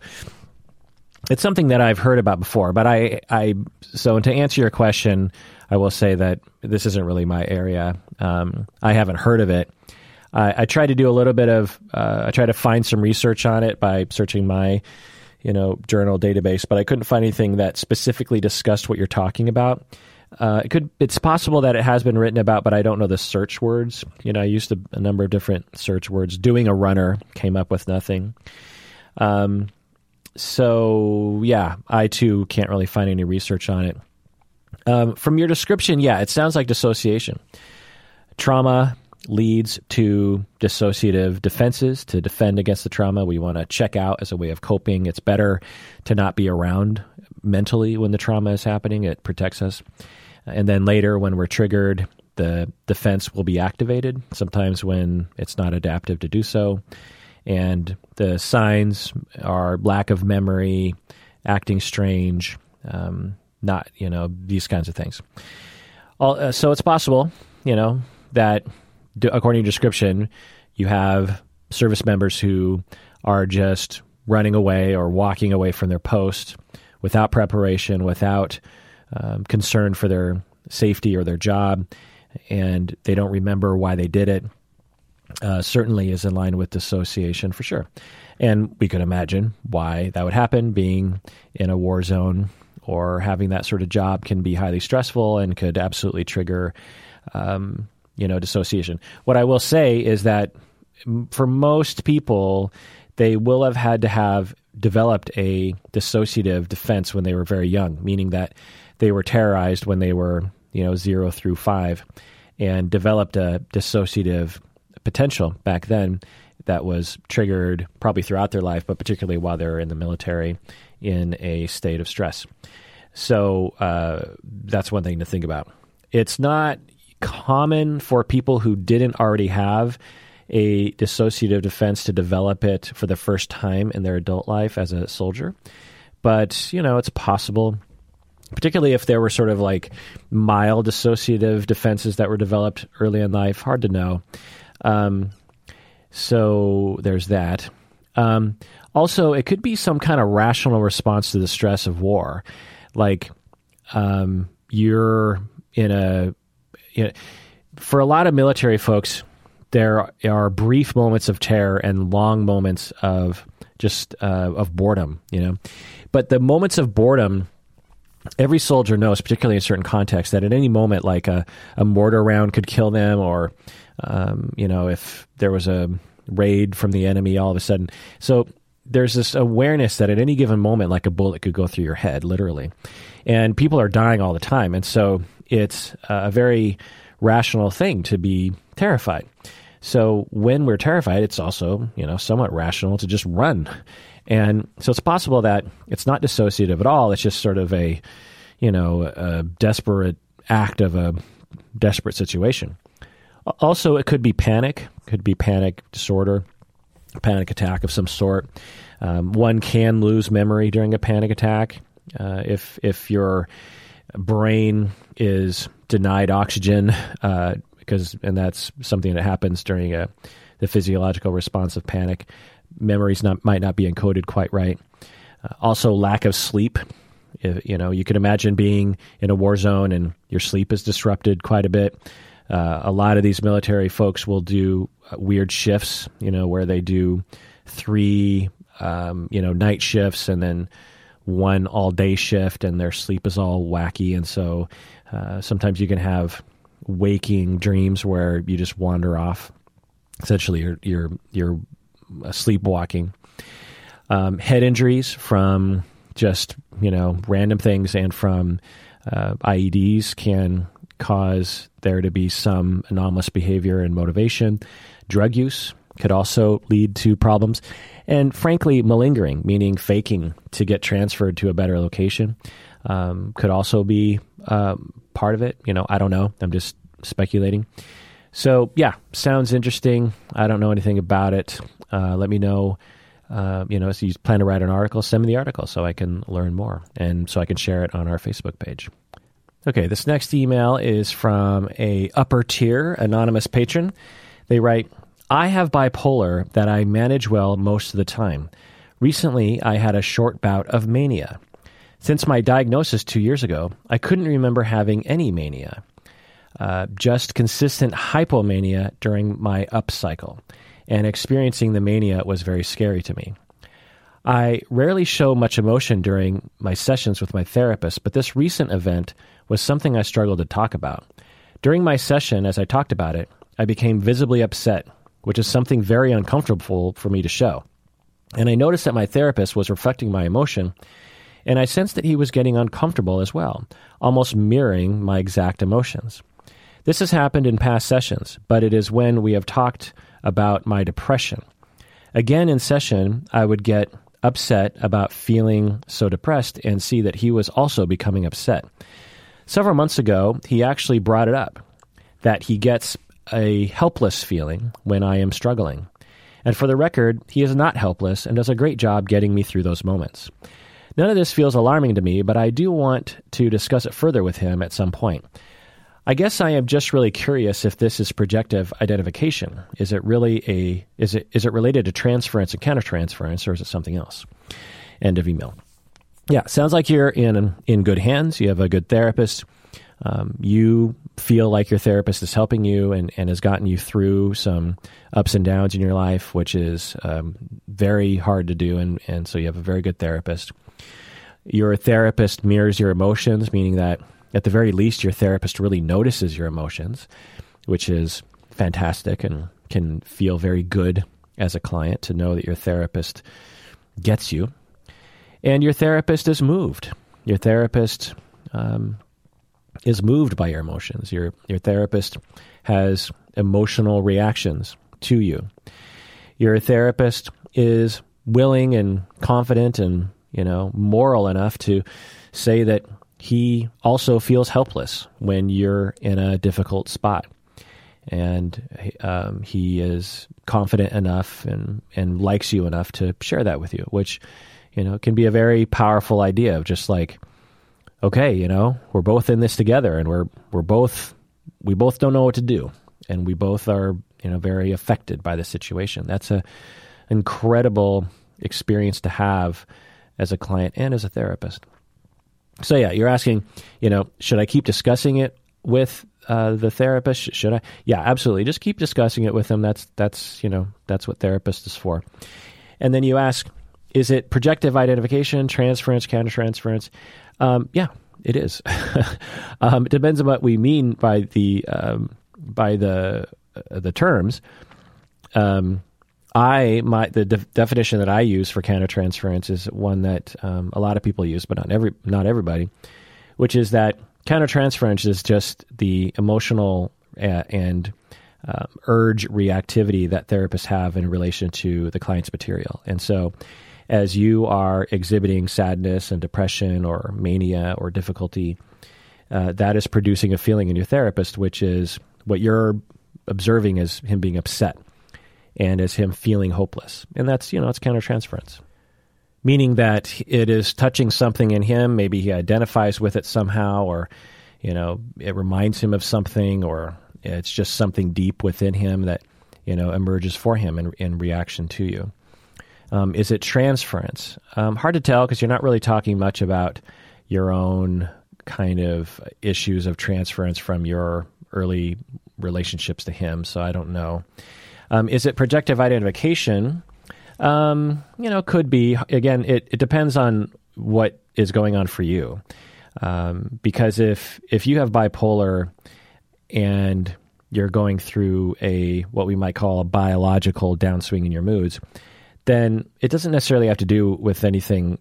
it's something that I've heard about before, but I, I, so to answer your question, I will say that this isn't really my area. Um, I haven't heard of it. I, I tried to do a little bit of, uh, I tried to find some research on it by searching my, you know, journal database, but I couldn't find anything that specifically discussed what you're talking about. Uh, it could, it's possible that it has been written about, but I don't know the search words. You know, I used a, a number of different search words. Doing a runner came up with nothing. Um, so yeah, I too can't really find any research on it. Um, from your description, yeah, it sounds like dissociation. Trauma leads to dissociative defenses to defend against the trauma. We want to check out as a way of coping. It's better to not be around mentally when the trauma is happening. It protects us. And then later, when we're triggered, the defense will be activated, sometimes when it's not adaptive to do so and the signs are lack of memory, acting strange, um, not you know these kinds of things. All, uh, so it's possible, you know, that according to description, you have service members who are just running away or walking away from their post without preparation, without um, concern for their safety or their job, and they don't remember why they did it uh, certainly is in line with dissociation for sure. And we could imagine why that would happen. Being in a war zone or having that sort of job can be highly stressful and could absolutely trigger, um, you know, dissociation. What I will say is that for most people, they will have had to have developed a dissociative defense when they were very young, meaning that they were terrorized when they were, you know, zero through five and developed a dissociative potential back then that was triggered probably throughout their life, but particularly while they were in the military in a state of stress. So uh, that's one thing to think about. It's not common for people who didn't already have a dissociative defense to develop it for the first time in their adult life as a soldier. But, you know, it's possible, particularly if there were sort of like mild dissociative defenses that were developed early in life. Hard to know. Um, so there's that. Um, also, it could be some kind of rational response to the stress of war, like um, you're in a. You know, for a lot of military folks, there are brief moments of terror and long moments of just uh, of boredom. You know, but the moments of boredom every soldier knows, particularly in certain contexts, that at any moment, like a, a mortar round could kill them, or um, you know, if there was a raid from the enemy all of a sudden. So there's this awareness that at any given moment, like a bullet could go through your head, literally. And people are dying all the time. And so it's a very rational thing to be terrified. So when we're terrified, it's also, you know, somewhat rational to just run. And so it's possible that it's not dissociative at all. It's just sort of a, you know, a desperate act of a desperate situation. Also, it could be panic, could be panic disorder, panic attack of some sort. Um, one can lose memory during a panic attack uh, if if your brain is denied oxygen uh, because and that's something that happens during a the physiological response of panic. Memories not, might not be encoded quite right. Uh, also, lack of sleep. If, you know, you can imagine being in a war zone and your sleep is disrupted quite a bit. Uh, a lot of these military folks will do uh, weird shifts, you know, where they do three, um, you know, night shifts and then one all day shift, and their sleep is all wacky. And so uh, sometimes you can have waking dreams where you just wander off. Essentially, you're you're you're sleepwalking. Um, head injuries from just you know random things and from uh, IEDs can cause there to be some anomalous behavior and motivation. Drug use could also lead to problems. And frankly, malingering, meaning faking to get transferred to a better location, um, could also be um, part of it. You know, I don't know. I'm just speculating. So, yeah, sounds interesting. I don't know anything about it. Uh, let me know. Uh, you know, if you plan to write an article, send me the article so I can learn more and so I can share it on our Facebook page. Okay, this next email is from a upper tier anonymous patron. They write, I have bipolar that I manage well most of the time. Recently, I had a short bout of mania. Since my diagnosis two years ago, I couldn't remember having any mania, uh, just consistent hypomania during my up cycle, and experiencing the mania was very scary to me. I rarely show much emotion during my sessions with my therapist, but this recent event was something I struggled to talk about. During my session, as I talked about it, I became visibly upset which is something very uncomfortable for me to show. And I noticed that my therapist was reflecting my emotion, and I sensed that he was getting uncomfortable as well, almost mirroring my exact emotions. This has happened in past sessions, but it is when we have talked about my depression. Again, in session, I would get upset about feeling so depressed and see that he was also becoming upset. Several months ago, he actually brought it up that he gets a helpless feeling when I am struggling. And for the record, he is not helpless and does a great job getting me through those moments. None of this feels alarming to me, but I do want to discuss it further with him at some point. I guess I am just really curious if this is projective identification. Is it really a is it is it related to transference and countertransference, or is it something else? End of email. Yeah, sounds like you're in in good hands. You have a good therapist um, you feel like your therapist is helping you and, and has gotten you through some ups and downs in your life, which is um, very hard to do. And, and so you have a very good therapist. Your therapist mirrors your emotions, meaning that at the very least, your therapist really notices your emotions, which is fantastic and can feel very good as a client to know that your therapist gets you. And your therapist is moved. Your therapist um, is moved by your emotions. Your your therapist has emotional reactions to you. Your therapist is willing and confident and you know moral enough to say that he also feels helpless when you're in a difficult spot, and um, he is confident enough and and likes you enough to share that with you, which you know it can be a very powerful idea of just like okay, you know, we're both in this together and we're we're both we both don't know what to do and we both are, you know, very affected by the situation. That's a incredible experience to have as a client and as a therapist. So yeah, you're asking, you know, should I keep discussing it with uh, the therapist? Should I? Yeah, absolutely. Just keep discussing it with them. That's that's you know that's what therapist is for. And then you ask, is it projective identification, transference, countertransference? Um, yeah, it is. [laughs] um, it depends on what we mean by the um, by the uh, the terms. Um, I my the de- definition that I use for countertransference is one that um, a lot of people use, but not every not everybody, which is that countertransference is just the emotional uh, and uh, urge reactivity that therapists have in relation to the client's material, and so as you are exhibiting sadness and depression or mania or difficulty, uh, that is producing a feeling in your therapist, which is what you're observing as him being upset and as him feeling hopeless. And that's, you know, it's countertransference. Meaning that it is touching something in him. Maybe he identifies with it somehow, or, you know, it reminds him of something, or it's just something deep within him that, you know, emerges for him in, in reaction to you. Um, is it transference? Um, hard to tell because you're not really talking much about your own kind of issues of transference from your early relationships to him. So I don't know. Um, is it projective identification? Um, you know, could be. Again, it, it depends on what is going on for you. Um, because if if you have bipolar and you're going through a what we might call a biological downswing in your moods, then it doesn't necessarily have to do with anything,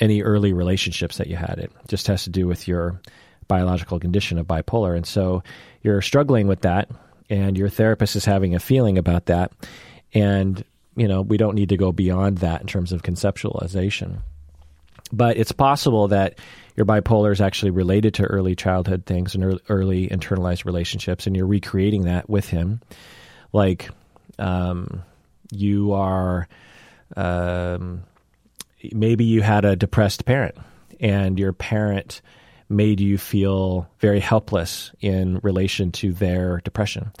any early relationships that you had. It just has to do with your biological condition of bipolar. And so you're struggling with that, and your therapist is having a feeling about that. And, you know, we don't need to go beyond that in terms of conceptualization. But it's possible that your bipolar is actually related to early childhood things and early internalized relationships, and you're recreating that with him. Like, um, you are, um, maybe you had a depressed parent, and your parent made you feel very helpless in relation to their depression.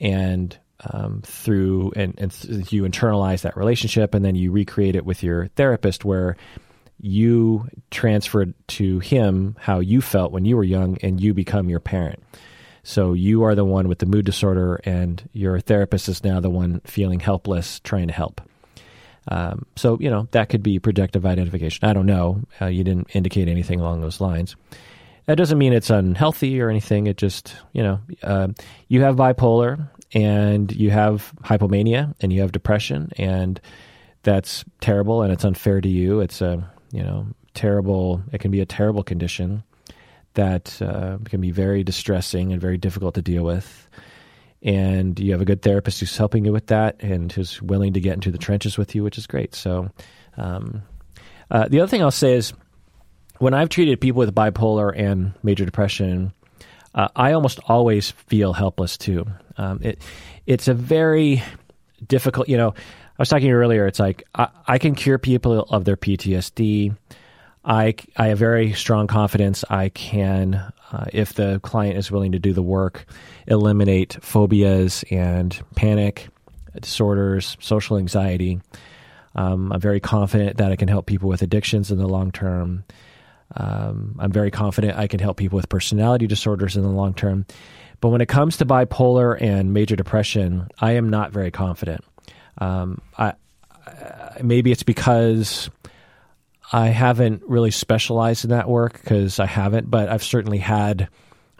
And um, through and, and th- you internalize that relationship and then you recreate it with your therapist where you transferred to him how you felt when you were young and you become your parent. So you are the one with the mood disorder and your therapist is now the one feeling helpless trying to help. Um, so, you know, that could be projective identification. I don't know. Uh, you didn't indicate anything along those lines. That doesn't mean it's unhealthy or anything. It just, you know, uh, you have bipolar and you have hypomania and you have depression, and that's terrible and it's unfair to you. It's a, you know, terrible, it can be a terrible condition that uh, can be very distressing and very difficult to deal with and you have a good therapist who's helping you with that and who's willing to get into the trenches with you, which is great. So, um, uh, the other thing I'll say is when I've treated people with bipolar and major depression, uh, I almost always feel helpless too. Um, it, it's a very difficult, you know, I was talking to you earlier, it's like I, I can cure people of their PTSD. I, I have very strong confidence I can, uh, if the client is willing to do the work, eliminate phobias and panic disorders, social anxiety. Um, I'm very confident that I can help people with addictions in the long term. Um, I'm very confident I can help people with personality disorders in the long term. But when it comes to bipolar and major depression, I am not very confident. Um, I, I, maybe it's because I haven't really specialized in that work because I haven't, but I've certainly had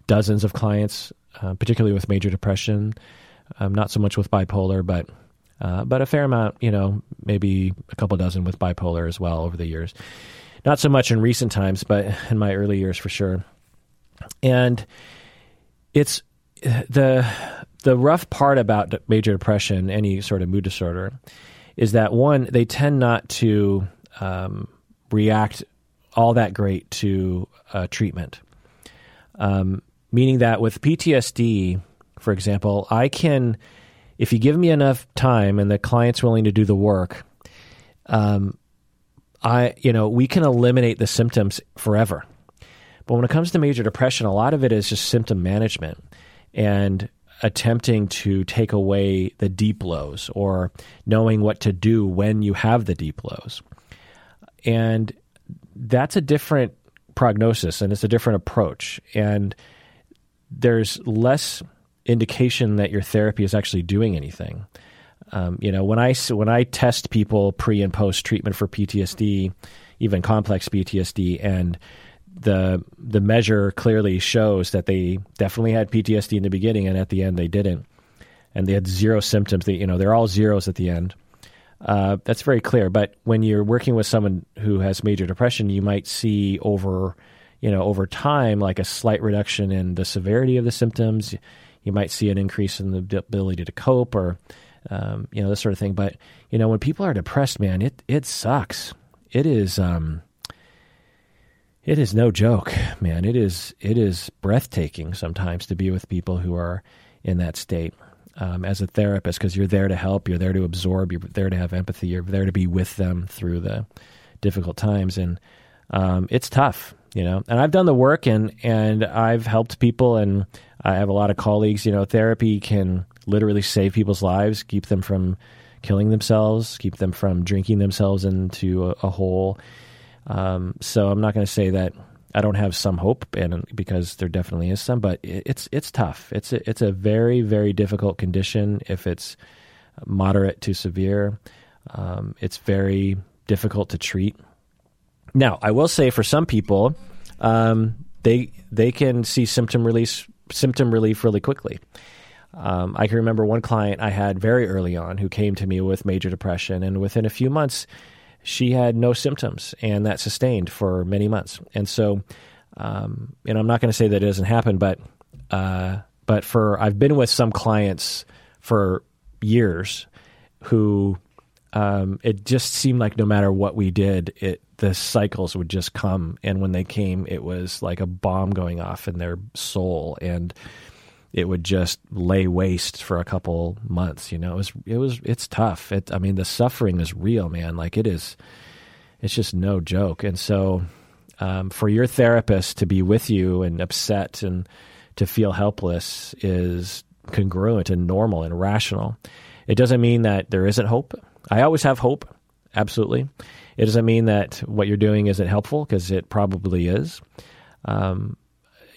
dozens of clients, uh, particularly with major depression. Um, not so much with bipolar, but uh, but a fair amount. You know, maybe a couple dozen with bipolar as well over the years. Not so much in recent times, but in my early years for sure. And it's the the rough part about major depression, any sort of mood disorder, is that one they tend not to um, react all that great to uh, treatment. Um, meaning that with PTSD, for example, I can, if you give me enough time and the client's willing to do the work, um, I, you know, we can eliminate the symptoms forever. But when it comes to major depression, a lot of it is just symptom management and attempting to take away the deep lows or knowing what to do when you have the deep lows and that's a different prognosis and it's a different approach. And there's less indication that your therapy is actually doing anything. Um, you know when i when i test people pre and post treatment for ptsd even complex ptsd and the the measure clearly shows that they definitely had ptsd in the beginning and at the end they didn't. And they had zero symptoms. They, you know they're all zeros at the end uh, that's very clear. But when you're working with someone who has major depression, you might see over, you know, over time, like a slight reduction in the severity of the symptoms. You might see an increase in the ability to cope, or um, you know, this sort of thing. But you know, when people are depressed, man, it it sucks. It is. Um, it is no joke, man. It is it is breathtaking sometimes to be with people who are in that state um, as a therapist because you're there to help, you're there to absorb, you're there to have empathy, you're there to be with them through the difficult times, and um, it's tough, you know. And I've done the work, and and I've helped people, and I have a lot of colleagues. You know, therapy can literally save people's lives, keep them from killing themselves, keep them from drinking themselves into a, a hole. Um, so I'm not going to say that I don't have some hope, and because there definitely is some, but it's it's tough. It's a, it's a very very difficult condition. If it's moderate to severe, um, it's very difficult to treat. Now, I will say for some people, um, they they can see symptom release symptom relief really quickly. Um, I can remember one client I had very early on who came to me with major depression, and within a few months, she had no symptoms, and that sustained for many months. And so, um, and I'm not going to say that it doesn't happen, but uh, but for I've been with some clients for years who um, it just seemed like no matter what we did, it the cycles would just come, and when they came, it was like a bomb going off in their soul, and it would just lay waste for a couple months. You know, it was it was it's tough. It, I mean, the suffering is real, man. Like it is, it's just no joke. And so, um, for your therapist to be with you and upset and to feel helpless is congruent and normal and rational. It doesn't mean that there isn't hope. I always have hope, absolutely. It doesn't mean that what you're doing isn't helpful because it probably is. Um,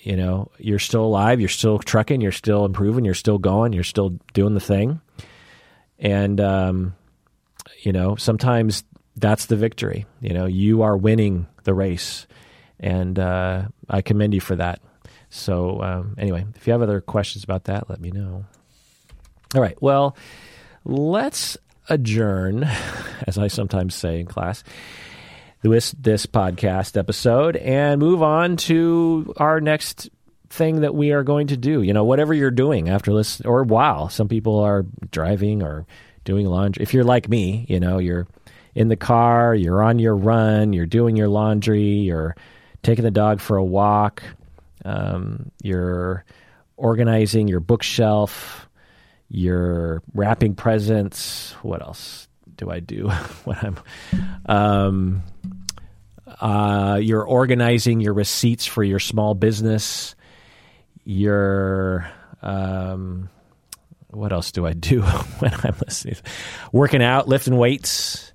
you know, you're still alive, you're still trucking, you're still improving, you're still going, you're still doing the thing. And, um, you know, sometimes that's the victory. You know, you are winning the race. And uh, I commend you for that. So, um, anyway, if you have other questions about that, let me know. All right. Well, let's adjourn, [laughs] as I sometimes say in class, this, this podcast episode and move on to our next thing that we are going to do. You know, whatever you're doing after this, or while some people are driving or doing laundry. If you're like me, you know, you're in the car, you're on your run, you're doing your laundry, you're taking the dog for a walk, um, you're organizing your bookshelf, you're wrapping presents. What else do I do [laughs] when I'm? Um, uh, you're organizing your receipts for your small business. You're um, what else do I do [laughs] when I'm listening? Working out, lifting weights.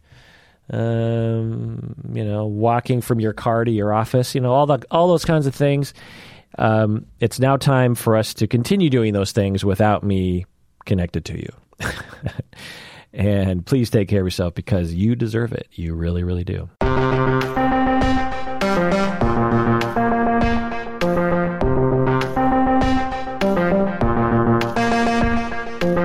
Um, you know, walking from your car to your office. You know, all the all those kinds of things um, it's now time for us to continue doing those things without me connected to you. [laughs] and please take care of yourself because you deserve it. You really, really do.